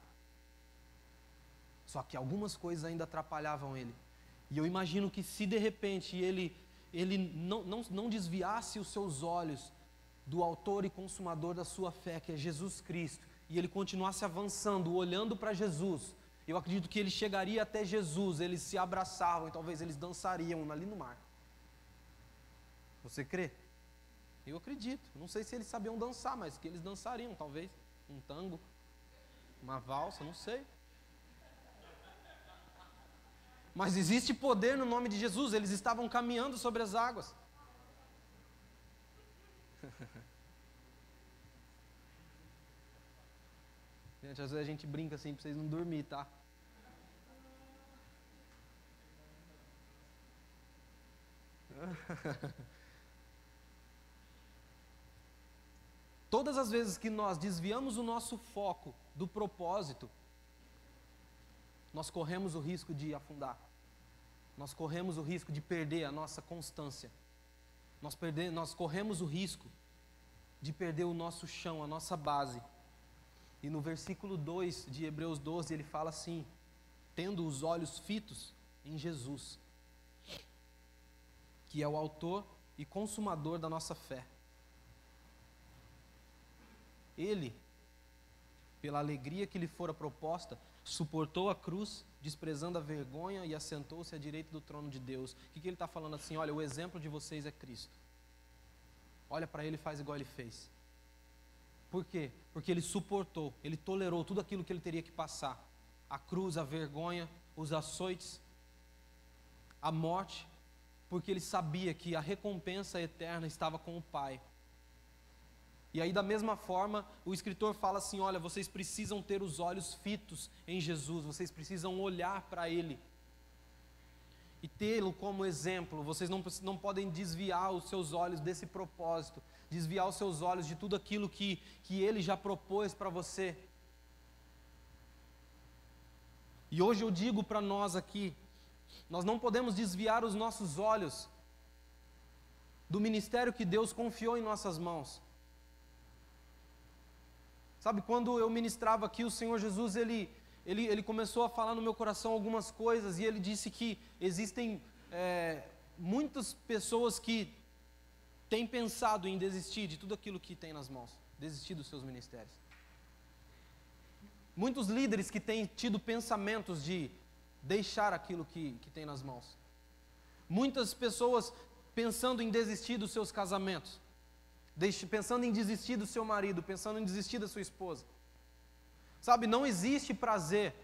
Só que algumas coisas ainda atrapalhavam ele. E eu imagino que se de repente ele, ele não, não, não desviasse os seus olhos do autor e consumador da sua fé, que é Jesus Cristo, e ele continuasse avançando, olhando para Jesus, eu acredito que ele chegaria até Jesus, eles se abraçavam e talvez eles dançariam ali no mar. Você crê? Eu acredito. Não sei se eles sabiam dançar, mas que eles dançariam, talvez. Um tango, uma valsa, não sei. Mas existe poder no nome de Jesus, eles estavam caminhando sobre as águas. Gente, às vezes a gente brinca assim para vocês não dormir, tá? Todas as vezes que nós desviamos o nosso foco do propósito, nós corremos o risco de afundar. Nós corremos o risco de perder a nossa constância. Nós, perder, nós corremos o risco de perder o nosso chão, a nossa base. E no versículo 2 de Hebreus 12 ele fala assim: tendo os olhos fitos em Jesus, que é o autor e consumador da nossa fé. Ele, pela alegria que lhe fora proposta, suportou a cruz, desprezando a vergonha e assentou-se à direita do trono de Deus. O que, que ele está falando assim? Olha, o exemplo de vocês é Cristo. Olha para ele e faz igual ele fez. Por quê? Porque ele suportou, ele tolerou tudo aquilo que ele teria que passar: a cruz, a vergonha, os açoites, a morte, porque ele sabia que a recompensa eterna estava com o Pai. E aí, da mesma forma, o escritor fala assim: olha, vocês precisam ter os olhos fitos em Jesus, vocês precisam olhar para Ele e tê-lo como exemplo. Vocês não, não podem desviar os seus olhos desse propósito, desviar os seus olhos de tudo aquilo que, que Ele já propôs para você. E hoje eu digo para nós aqui, nós não podemos desviar os nossos olhos do ministério que Deus confiou em nossas mãos. Sabe, quando eu ministrava aqui, o Senhor Jesus, ele, ele, ele começou a falar no meu coração algumas coisas, e ele disse que existem é, muitas pessoas que têm pensado em desistir de tudo aquilo que tem nas mãos, desistir dos seus ministérios. Muitos líderes que têm tido pensamentos de deixar aquilo que, que tem nas mãos. Muitas pessoas pensando em desistir dos seus casamentos pensando em desistir do seu marido, pensando em desistir da sua esposa. Sabe, não existe prazer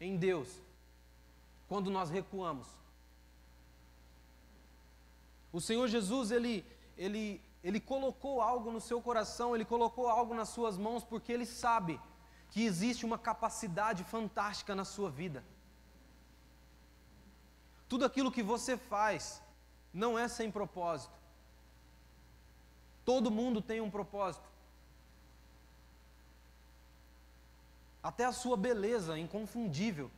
em Deus quando nós recuamos. O Senhor Jesus, ele, ele, ele colocou algo no seu coração, ele colocou algo nas suas mãos, porque ele sabe que existe uma capacidade fantástica na sua vida. Tudo aquilo que você faz não é sem propósito. Todo mundo tem um propósito. Até a sua beleza inconfundível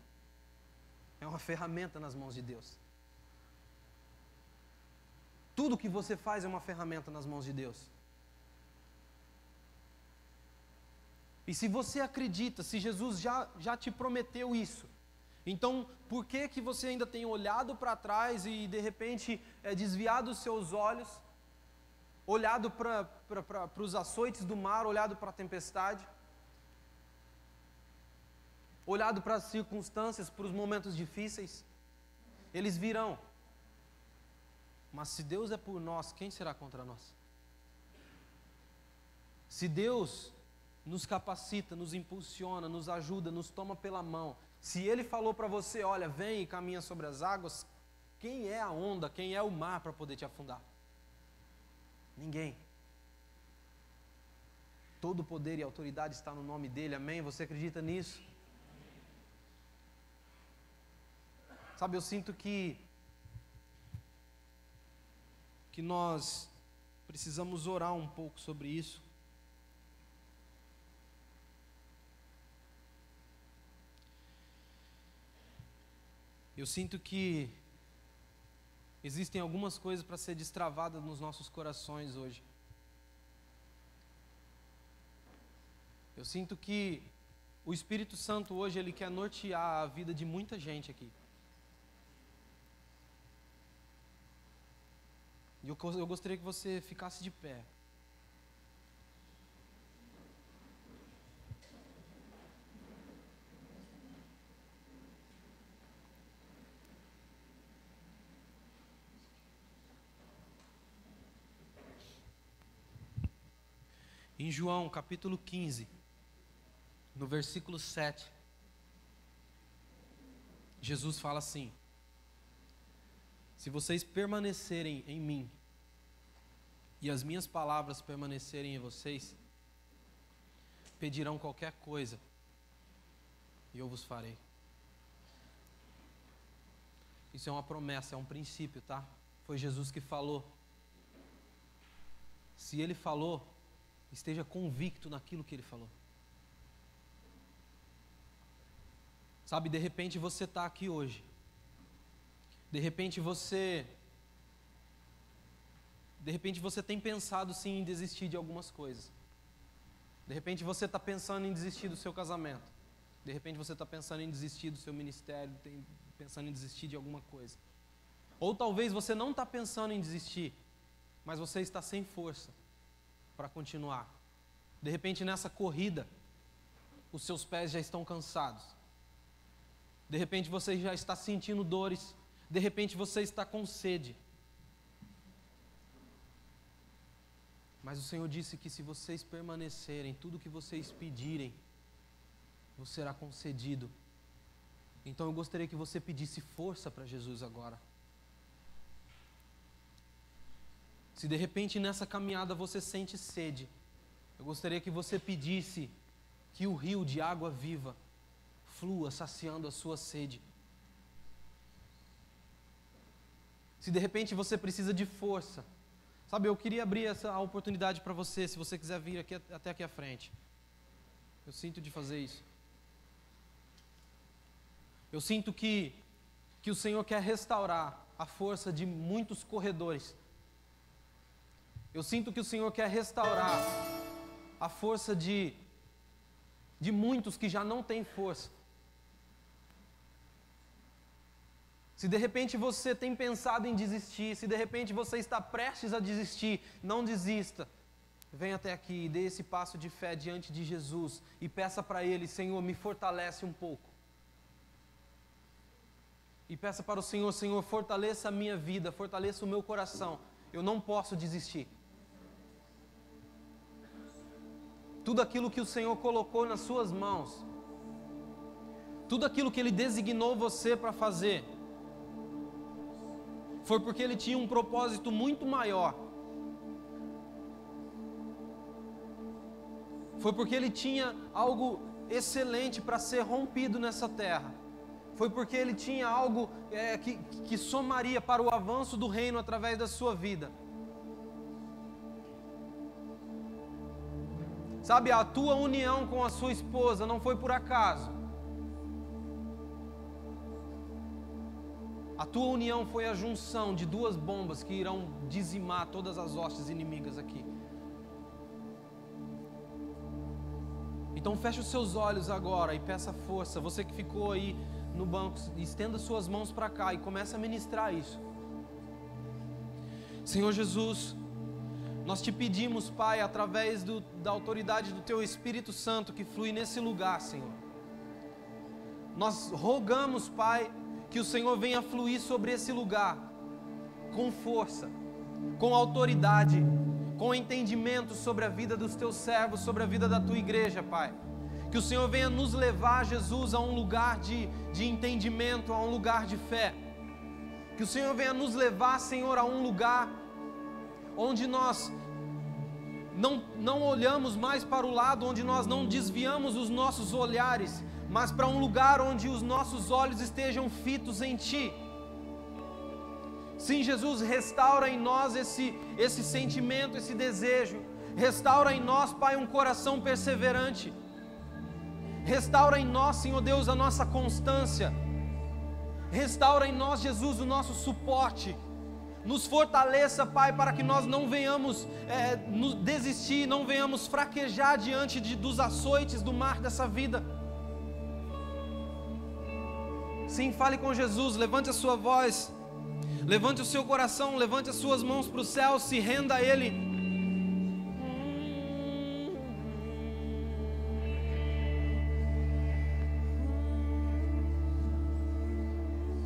é uma ferramenta nas mãos de Deus. Tudo que você faz é uma ferramenta nas mãos de Deus. E se você acredita, se Jesus já, já te prometeu isso, então por que, que você ainda tem olhado para trás e de repente é, desviado os seus olhos olhado para os açoites do mar, olhado para a tempestade, olhado para as circunstâncias, para os momentos difíceis. Eles virão. Mas se Deus é por nós, quem será contra nós? Se Deus nos capacita, nos impulsiona, nos ajuda, nos toma pela mão, se Ele falou para você, olha, vem e caminha sobre as águas, quem é a onda, quem é o mar para poder te afundar? Ninguém. Todo poder e autoridade está no nome dele, amém? Você acredita nisso? Sabe, eu sinto que que nós precisamos orar um pouco sobre isso. Eu sinto que existem algumas coisas para ser destravadas nos nossos corações hoje. Eu sinto que o Espírito Santo hoje ele quer nortear a vida de muita gente aqui. E eu, eu gostaria que você ficasse de pé. Em João capítulo 15, no versículo 7, Jesus fala assim: Se vocês permanecerem em mim e as minhas palavras permanecerem em vocês, pedirão qualquer coisa e eu vos farei. Isso é uma promessa, é um princípio, tá? Foi Jesus que falou. Se ele falou, esteja convicto naquilo que ele falou. Sabe, de repente você está aqui hoje. De repente você. De repente você tem pensado sim em desistir de algumas coisas. De repente você está pensando em desistir do seu casamento. De repente você está pensando em desistir do seu ministério, pensando em desistir de alguma coisa. Ou talvez você não está pensando em desistir, mas você está sem força para continuar. De repente, nessa corrida, os seus pés já estão cansados. De repente, você já está sentindo dores. De repente, você está com sede. Mas o Senhor disse que se vocês permanecerem, tudo que vocês pedirem, vos será concedido. Então eu gostaria que você pedisse força para Jesus agora. Se de repente nessa caminhada você sente sede, eu gostaria que você pedisse que o rio de água viva flua, saciando a sua sede. Se de repente você precisa de força, sabe, eu queria abrir essa oportunidade para você, se você quiser vir aqui, até aqui à frente. Eu sinto de fazer isso. Eu sinto que, que o Senhor quer restaurar a força de muitos corredores eu sinto que o Senhor quer restaurar a força de, de muitos que já não têm força. Se de repente você tem pensado em desistir, se de repente você está prestes a desistir, não desista. Venha até aqui e dê esse passo de fé diante de Jesus e peça para Ele: Senhor, me fortalece um pouco. E peça para o Senhor: Senhor, fortaleça a minha vida, fortaleça o meu coração. Eu não posso desistir. Tudo aquilo que o Senhor colocou nas suas mãos, tudo aquilo que Ele designou você para fazer, foi porque Ele tinha um propósito muito maior. Foi porque Ele tinha algo excelente para ser rompido nessa terra. Foi porque Ele tinha algo é, que, que somaria para o avanço do reino através da sua vida. Sabe, a tua união com a sua esposa não foi por acaso. A tua união foi a junção de duas bombas que irão dizimar todas as hostes inimigas aqui. Então feche os seus olhos agora e peça força. Você que ficou aí no banco, estenda suas mãos para cá e comece a ministrar isso. Senhor Jesus, nós te pedimos, Pai, através do, da autoridade do Teu Espírito Santo que flui nesse lugar, Senhor. Nós rogamos, Pai, que o Senhor venha fluir sobre esse lugar com força, com autoridade, com entendimento sobre a vida dos Teus servos, sobre a vida da Tua igreja, Pai. Que o Senhor venha nos levar, Jesus, a um lugar de, de entendimento, a um lugar de fé. Que o Senhor venha nos levar, Senhor, a um lugar onde nós não, não olhamos mais para o lado, onde nós não desviamos os nossos olhares, mas para um lugar onde os nossos olhos estejam fitos em Ti. Sim, Jesus, restaura em nós esse, esse sentimento, esse desejo. Restaura em nós, Pai, um coração perseverante. Restaura em nós, Senhor Deus, a nossa constância. Restaura em nós, Jesus, o nosso suporte nos fortaleça, Pai, para que nós não venhamos é, desistir, não venhamos fraquejar diante de, dos açoites do mar dessa vida. Sim, fale com Jesus, levante a sua voz, levante o seu coração, levante as suas mãos para o céu, se renda a Ele.